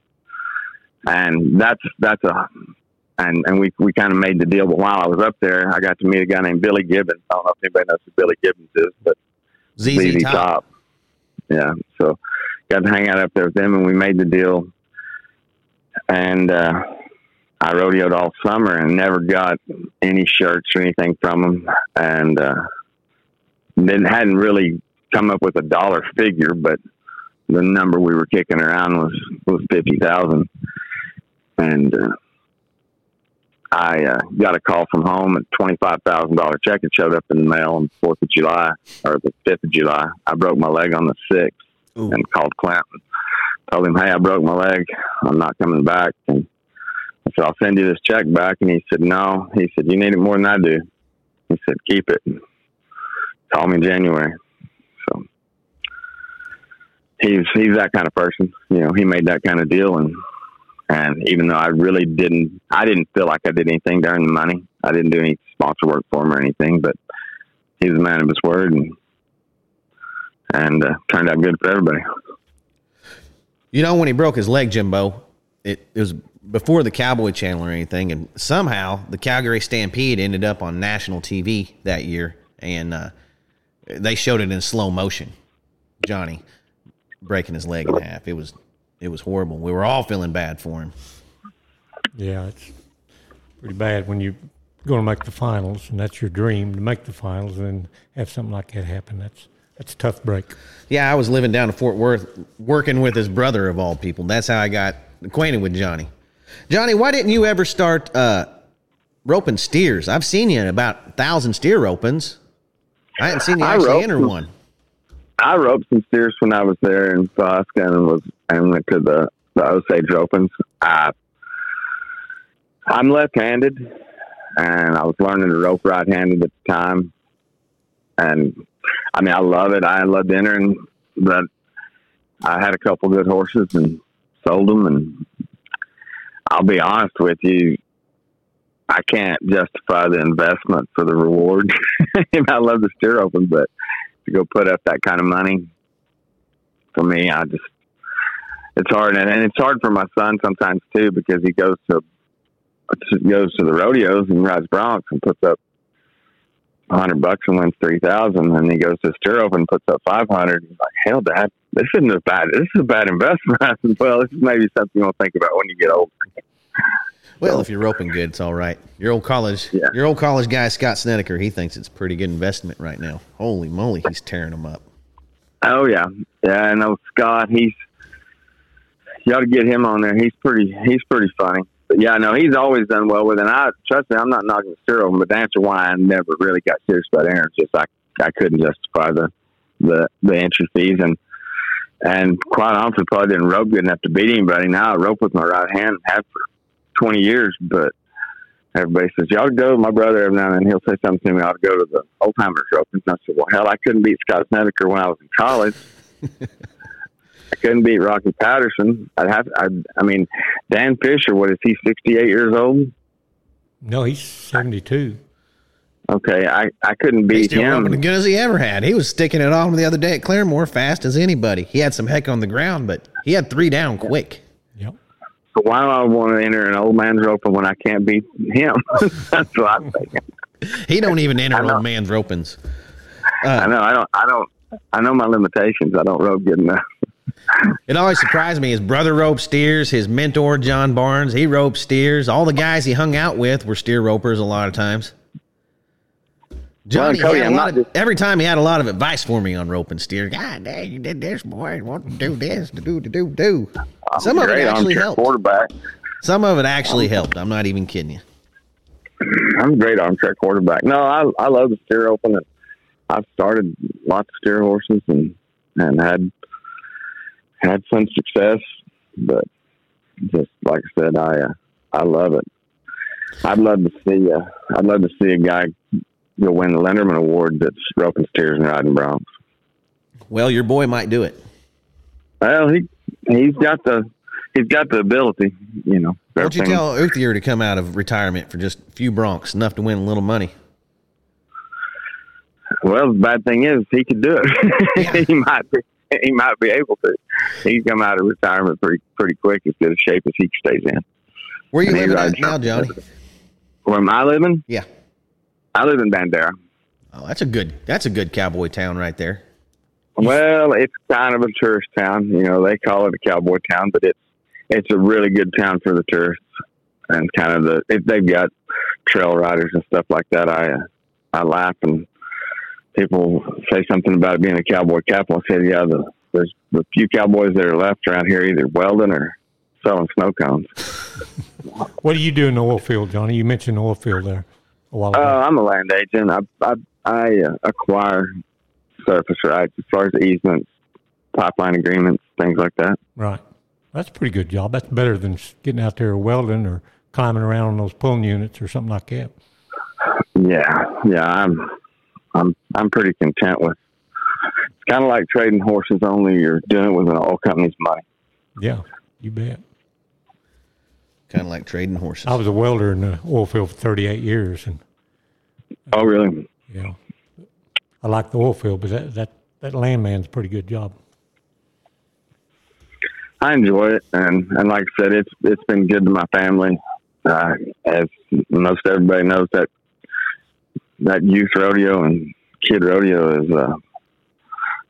and that's that's a. And, and we, we kind of made the deal. But while I was up there, I got to meet a guy named Billy Gibbons. I don't know if anybody knows who Billy Gibbons is, but ZZ ZZ Top. Top. Yeah. So got to hang out up there with them and we made the deal. And uh, I rodeoed all summer and never got any shirts or anything from them. And uh, then hadn't really come up with a dollar figure, but the number we were kicking around was, was 50,000. And, uh, I uh, got a call from home, a twenty-five thousand dollar check that showed up in the mail on the Fourth of July or the Fifth of July. I broke my leg on the sixth and called Clinton. Told him, "Hey, I broke my leg. I'm not coming back." And I said, "I'll send you this check back." And he said, "No." He said, "You need it more than I do." He said, "Keep it. Call me in January." So he's he's that kind of person. You know, he made that kind of deal, and and even though I really didn't, I didn't feel like I did anything to earn the money. I didn't do any sponsor work for him or anything, but he was a man of his word, and and uh, turned out good for everybody. You know when he broke his leg, Jimbo, it, it was before the Cowboy Channel or anything, and somehow the Calgary Stampede ended up on national TV that year, and uh, they showed it in slow motion. Johnny breaking his leg in half. It was it was horrible. We were all feeling bad for him. Yeah, it's pretty bad when you're going to make the finals, and that's your dream to make the finals, and have something like that happen. That's that's a tough break. Yeah, I was living down in Fort Worth, working with his brother of all people. That's how I got acquainted with Johnny. Johnny, why didn't you ever start uh, roping steers? I've seen you in about a thousand steer opens. I hadn't seen you I actually roped enter them. one. I roped some steers when I was there in Alaska and was and went to the the Osage Opens. I, I'm left-handed, and I was learning to rope right-handed at the time. And I mean, I love it. I loved entering, but I had a couple good horses and sold them. And I'll be honest with you, I can't justify the investment for the reward. I love the steer open, but go put up that kind of money for me, I just it's hard, and, and it's hard for my son sometimes too because he goes to goes to the rodeos and rides broncs and puts up a hundred bucks and wins three thousand, and he goes to steer open and puts up five hundred. He's like, hell, dad, this isn't a bad. This is a bad investment. I said, well, this is maybe something you'll think about when you get older. Well, if you're roping good, it's all right. Your old college, Yeah. your old college guy Scott Snedecor, he thinks it's a pretty good investment right now. Holy moly, he's tearing them up. Oh yeah, yeah. I know Scott. He's you ought to get him on there. He's pretty. He's pretty funny. But yeah, no, he's always done well with it. And I trust me, I'm not knocking the steer but the answer why I never really got serious about Aaron is just I I couldn't justify the the the entry fees and and quite honestly probably didn't rope good enough to beat anybody. Now I rope with my right hand, and have for 20 years, but everybody says, you ought to go. My brother every now and then he'll say something to me. I ought to go to the old timers roping. And I said, well, hell, I couldn't beat Scott Snedecor when I was in college. I couldn't beat Rocky Patterson. I'd have. I. I mean, Dan Fisher. What is he? Sixty-eight years old. No, he's 72. Okay, I. I couldn't He's beat still roping as good as he ever had. He was sticking it on the other day at Claremore fast as anybody. He had some heck on the ground, but he had three down quick. So why do I want to enter an old man's roping when I can't beat him? That's what I'm thinking. He don't even enter I old man's ropings. I uh, know. I don't. I don't. I know my limitations. I don't rope good enough. It always surprised me. His brother roped steers. His mentor, John Barnes, he roped steers. All the guys he hung out with were steer ropers a lot of times. Johnny Cody, had a I'm lot not of, every time he had a lot of advice for me on roping steer. God dang, you did this, boy. Want to do this, to do, to do, do. Some of it actually helped. quarterback. Some of it actually helped. I'm not even kidding you. I'm a great armchair quarterback. No, I I love the steer open. And I've started lots of steer horses and and had had some success, but just like I said, I uh, I love it. I'd love to see uh, I'd love to see a guy go win the Linderman Award that's roping steers and riding broncs. Well, your boy might do it. Well, he he's got the he's got the ability, you know. Why don't you tell Uthier to come out of retirement for just a few broncs, enough to win a little money? Well, the bad thing is he could do it. he might be, he might be able to. He's come out of retirement pretty pretty quick as good a shape as he stays in. Where you And living now, Johnny? Where am I living? Yeah. I live in Bandera. Oh, that's a good. That's a good cowboy town right there. Well, it's kind of a tourist town. You know, they call it a cowboy town, but it's it's a really good town for the tourists and kind of the if they've got trail riders and stuff like that. I uh, I laugh and people say something about it being a cowboy capital. I said, yeah, the there's the few cowboys that are left around here either welding or selling snow cones. What do you do in the oil field, Johnny? You mentioned the oil field there a while Uh. I'm a land agent. I I, I uh, acquire surface rights as far as easements, pipeline agreements, things like that. right. That's a pretty good job. That's better than getting out there welding or climbing around on those pulling units or something like that. Yeah, yeah, I'm, I'm, I'm pretty content with. It's kind of like trading horses, only you're doing it with an oil company's money. Yeah, you bet. Kind of like trading horses. I was a welder in the oil field for 38 years, and Oh, really? you know, I like the oil field, but that that that landman's a pretty good job. I enjoy it, and and like I said, it's it's been good to my family. Uh, as most everybody knows, that that youth rodeo and kid rodeo is uh,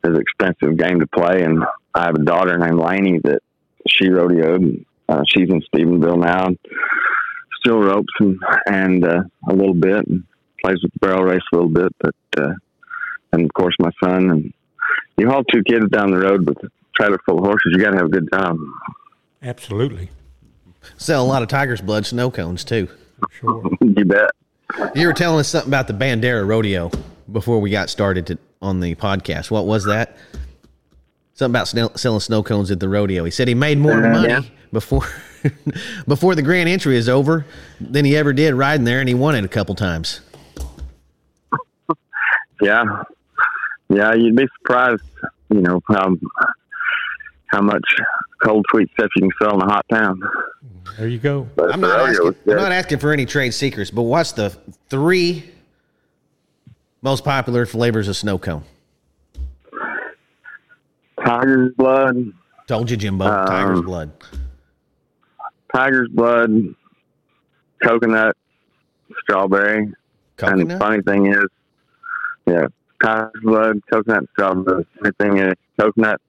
is an expensive game to play, and I have a daughter named Lainey that she rodeoed. And, uh, she's in Stephenville now, and still ropes and and uh, a little bit, and plays with the barrel race a little bit, but uh, and of course my son and you haul two kids down the road with a trailer full of horses, you got to have a good time. Absolutely, Sell a lot of tiger's blood snow cones too. sure. you bet. You were telling us something about the Bandera rodeo before we got started to, on the podcast. What was that? Something about snow, selling snow cones at the rodeo. He said he made more Uh, money yeah. Before before the grand entry is over than he ever did riding there, and he won it a couple times. Yeah, yeah, you'd be surprised, you know, how how much cold sweet stuff you can sell in a hot town. There you go. But I'm not, asking, I'm not asking for any trade secrets, but what's the three most popular flavors of snow cone? Tiger's blood, Told you, Jimbo. Um, Tiger's blood. Tiger's blood, coconut, strawberry. And the funny thing is, yeah, tiger's blood, coconut, strawberry. The thing is, coconut,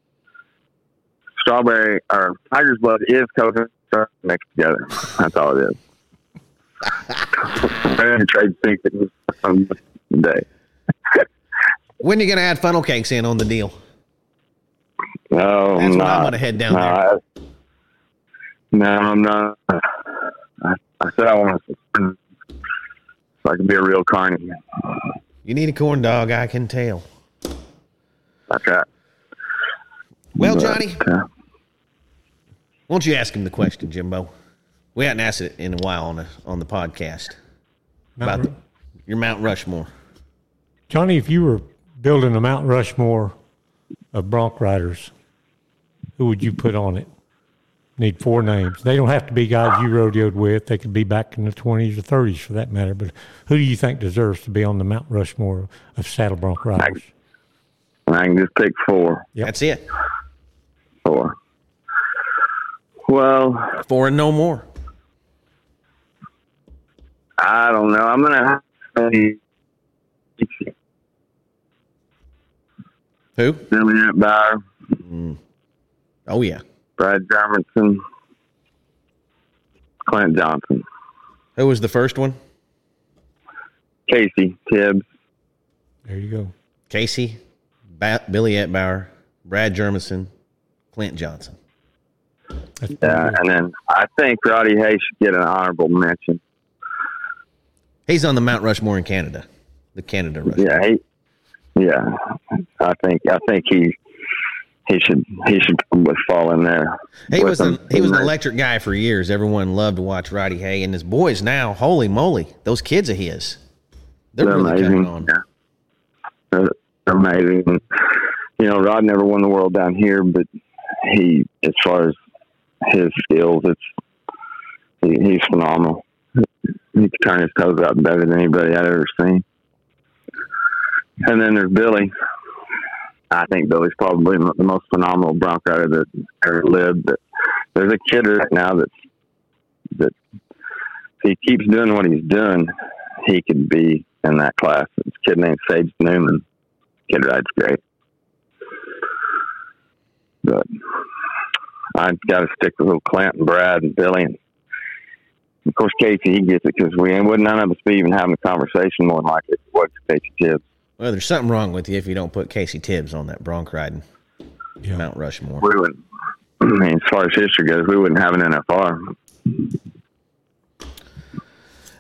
strawberry, or tiger's blood is coconut mixed together. That's all it is. I didn't trade secrets on this day. When you gonna add funnel cakes in on the deal? No, That's I'm when not. I'm gonna head down no, there. I, no, I'm not. I, I said I want to so I can be a real carny. You need a corn dog, I can tell. Okay. Well, But, Johnny, uh, won't you ask him the question, Jimbo? We hadn't asked it in a while on the on the podcast Mount about the, your Mount Rushmore. Johnny, if you were building a Mount Rushmore of bronc riders, who would you put on it? Need four names. They don't have to be guys you rodeoed with. They could be back in the twenties or thirties for that matter. But who do you think deserves to be on the Mount Rushmore of saddle bronc riders? I can just pick four. Yep. That's it. Four. Well, Four and no more. I don't know. I'm gonna have to say Who? Billy Etbauer, mm. Oh yeah. Brad Gjermundson, Clint Johnson, Who was the first one? Casey Tibbs, There you go. Casey, ba- Billy Etbauer, Brad Gjermundson, Clint Johnson. That's pretty Yeah, good. and then I think Roddy Hay should get an honorable mention. He's on the Mount Rushmore in Canada, the Canada Rushmore. Yeah, he, yeah. I think I think he he should he should probably fall in there. He was an, he was an electric guy for years. Everyone loved to watch Roddy Hay, and his boys now. Holy moly, those kids of his, they're, They're really amazing. on. Yeah. They're, amazing. You know, Rod never won the world down here, but he, as far as his skills, it's he, he's phenomenal. He can turn his toes out better than anybody I've ever seen. And then there's Billy. I think Billy's probably the most phenomenal bronc rider that ever lived. But there's a kid right now that's that he keeps doing what he's doing, he could be in that class. This kid named Sage Newman. Kid rides great. But I've got to stick with little Clint and Brad and Billy. And of course, Casey, he gets it because we would none of us be even having a conversation more than likely if it was Casey Tibbs. Well, there's something wrong with you if you don't put Casey Tibbs on that bronc riding Yeah. Mount Rushmore. We would, I mean, as far as history goes, we wouldn't have an NFR.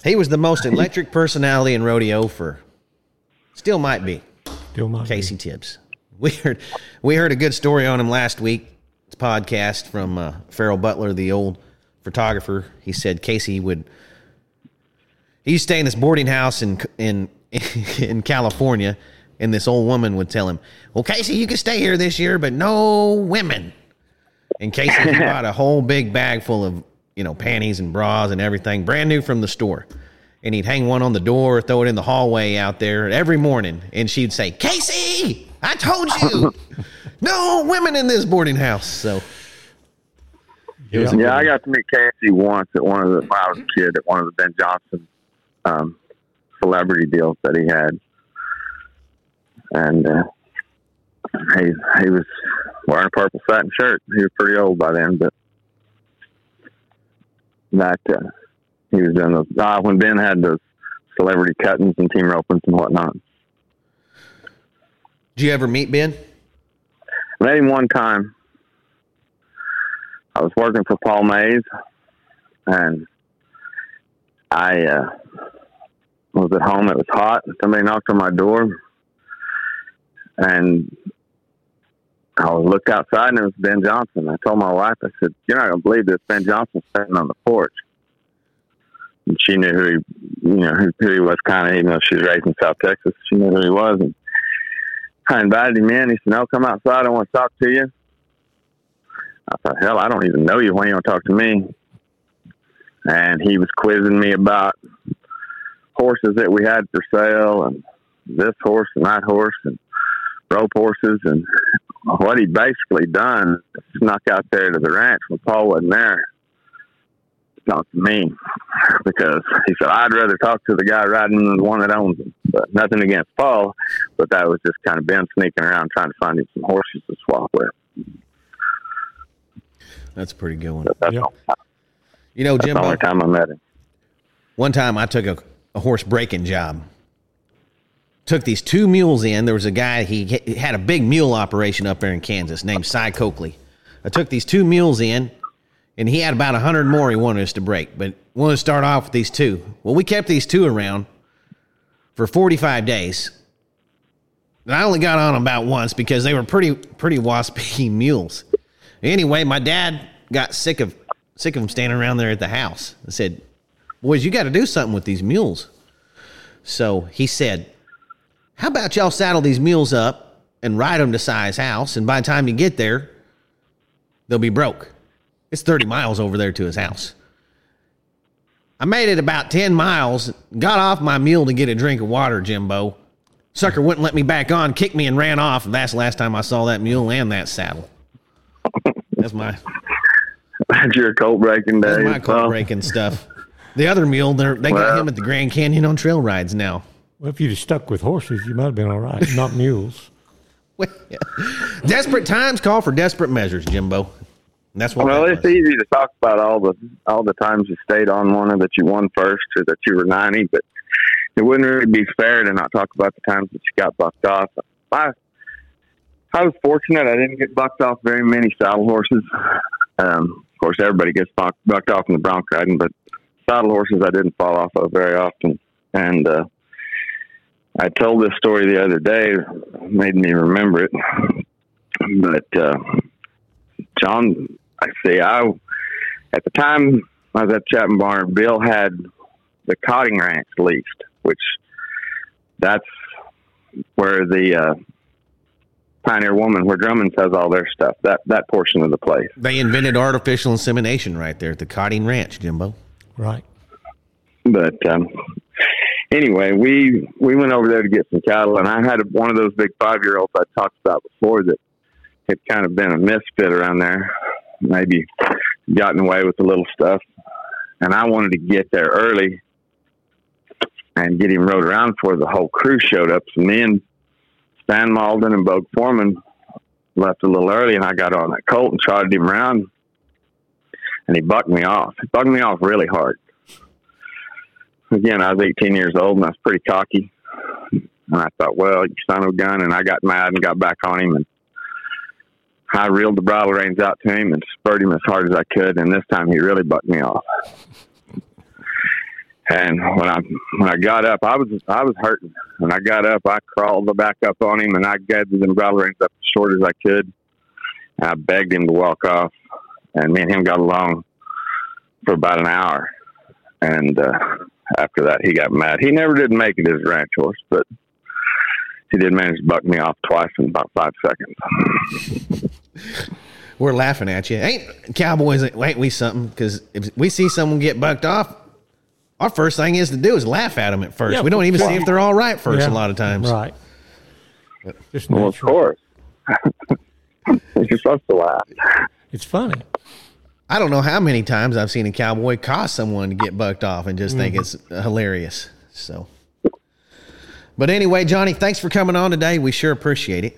He was the most electric personality in rodeo for, still might be. Still might be. Casey Tibbs. We heard we heard a good story on him last week. It's a podcast from uh, Ferrell Butler, the old photographer. He said Casey would he used to stay in this boarding house in in in California, and this old woman would tell him, "Well, Casey, you can stay here this year, but no women." And Casey he bought a whole big bag full of you know panties and bras and everything, brand new from the store. And he'd hang one on the door, throw it in the hallway out there every morning, and she'd say, "Casey, I told you, no women in this boarding house." So Yeah. Yeah, I got to meet Casey once at one of the when I was a kid at one of the Ben Johnson um, celebrity deals that he had, and uh, he he was wearing a purple satin shirt. He was pretty old by then, but that uh, he was doing those uh, when Ben had those celebrity cuttings and team ropings and whatnot. did you ever meet Ben? Met him one time. I was working for Paul Mays, and I uh, was at home. It was hot. Somebody knocked on my door, and I looked outside, and it was Ben Johnson. I told my wife, I said, "You're not gonna believe this. Ben Johnson sitting on the porch." And she knew who he, you know, who, he was. Kind of, even though she was raised in South Texas, she knew who he was. And I invited him in. He said, "No, come outside. I want to talk to you." I thought, "Hell, I don't even know you. Why you want to talk to me?" And he was quizzing me about horses that we had for sale, and this horse and that horse, and rope horses, and what he'd basically done snuck out there to the ranch when Paul wasn't there. to Talk to me because he said I'd rather talk to the guy riding than the one that owns him. But nothing against Paul, but that was just kind of Ben sneaking around trying to find him some horses to swap with. That's a pretty good one. That's, Yeah. the, You know, that's the only time I met him. one time I took a, a horse breaking job. Took these two mules in. There was a guy, he had a big mule operation up there in Kansas named Cy Coakley. I took these two mules in, and he had about 100 more he wanted us to break, but wanted to start off with these two. Well, we kept these two around for 45 days. And I only got on about once because they were pretty pretty waspy mules. Anyway, my dad got sick of sick of them standing around there at the house. I said, "Boys, you got to do something with these mules." So he said, "How about y'all saddle these mules up and ride them to Si's house, and by the time you get there, they'll be broke. It's 30 miles over there to his house." I made it about 10 miles, got off my mule to get a drink of water, Jimbo. Sucker wouldn't let me back on, kicked me and ran off. And that's the last time I saw that mule and that saddle. That's my That's your colt breaking day. that's my colt breaking stuff. The other mule, they're, they got him at the Grand Canyon on trail rides now. Well, if you'd have stuck with horses, you might have been all right, not mules. Well, yeah. Desperate times call for desperate measures, Jimbo. And that's what. Well, that it's easy to talk about all the all the times you stayed on one or that you won first or that you were ninety, but it wouldn't really be fair to not talk about the times that you got bucked off. I I was fortunate; I didn't get bucked off very many saddle horses. Um, of course, everybody gets bucked, bucked off in the bronc riding, but saddle horses I didn't fall off of very often. And uh, I told this story the other day, made me remember it. But uh, John, I see. I at the time I was at Chapman Barn. Bill had the Cotting Ranch leased, which that's where the uh, Pioneer Woman, where Drummond has all their stuff. That that portion of the place. They invented artificial insemination right there at the Cotting Ranch, Jimbo. Right. But um, anyway, we we went over there to get some cattle, and I had one of those big five year olds I talked about before that had kind of been a misfit around there, maybe gotten away with a little stuff, and I wanted to get there early and get him rode around before the whole crew showed up. So me and Stan Malden and Bogue Foreman left a little early, and I got on that colt and trotted him around, and he bucked me off. He bucked me off really hard again, I was 18 years old and I was pretty cocky. And I thought, well, you son of a gun. And I got mad and got back on him. And I reeled the bridle reins out to him and spurred him as hard as I could. And this time he really bucked me off. And when I when I got up, I was I was hurting. When I got up, I crawled back up on him and I gathered the bridle reins up as short as I could. And I begged him to walk off. And me and him got along for about an hour. And uh, after that, he got mad. He never did make it as a ranch horse, but he did manage to buck me off twice in about five seconds. We're laughing at you. Ain't cowboys? Ain't we something? Because if we see someone get bucked off, our first thing is to do is laugh at them at first. Yeah, we don't even well- see if they're all right first. Yeah. A lot of times. Right. Just Well, of course. You're supposed to laugh. It's funny. I don't know how many times I've seen a cowboy cause someone to get bucked off and just think mm-hmm. it's uh, hilarious. So, but anyway, Johnny, thanks for coming on today. We sure appreciate it.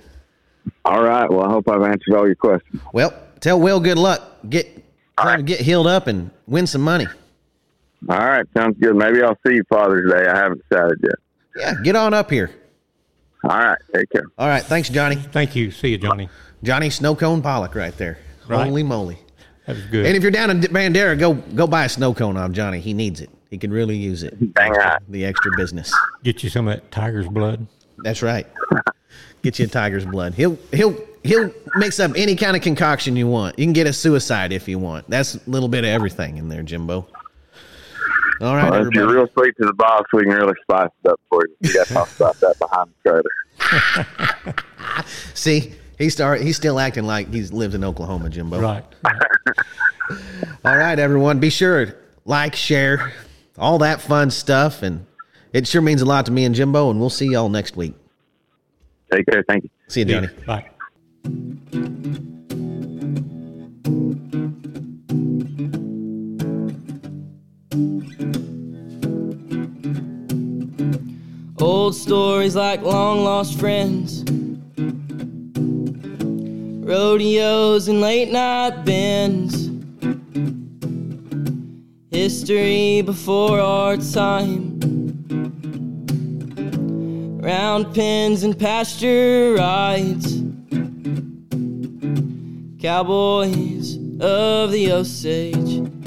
All right. Well, I hope I've answered all your questions. Well, tell Will good luck. Get tell him to get healed up and win some money. All right. Sounds good. Maybe I'll see you Father's Day. I haven't decided yet. Yeah, get on up here. All right. Take care. All right, thanks, Johnny. Thank you. See you, Johnny. Johnny Snow Cone Pollock right there. Right. Holy moly! That was good. And if you're down in Bandera, go go buy a snow cone off Johnny. He needs it. He can really use it. Dang right. The extra business. Get you some of that tiger's blood. That's right. Get you a tiger's blood. He'll he'll he'll mix up any kind of concoction you want. You can get a suicide if you want. That's a little bit of everything in there, Jimbo. All right, Well, if you're real sweet to the boss, we can really spice it up for you. We got to talk about that behind the trailer. See, he start he's still acting like he's lives in Oklahoma, Jimbo. Right. All right, everyone. Be sure like, share, all that fun stuff, and it sure means a lot to me and Jimbo. And we'll see y'all next week. Take care. Thank you. See you, Johnny. Bye. Old stories like long lost friends. Rodeos and late night bends. history before our time. Round pins and pasture rides, cowboys of the Osage.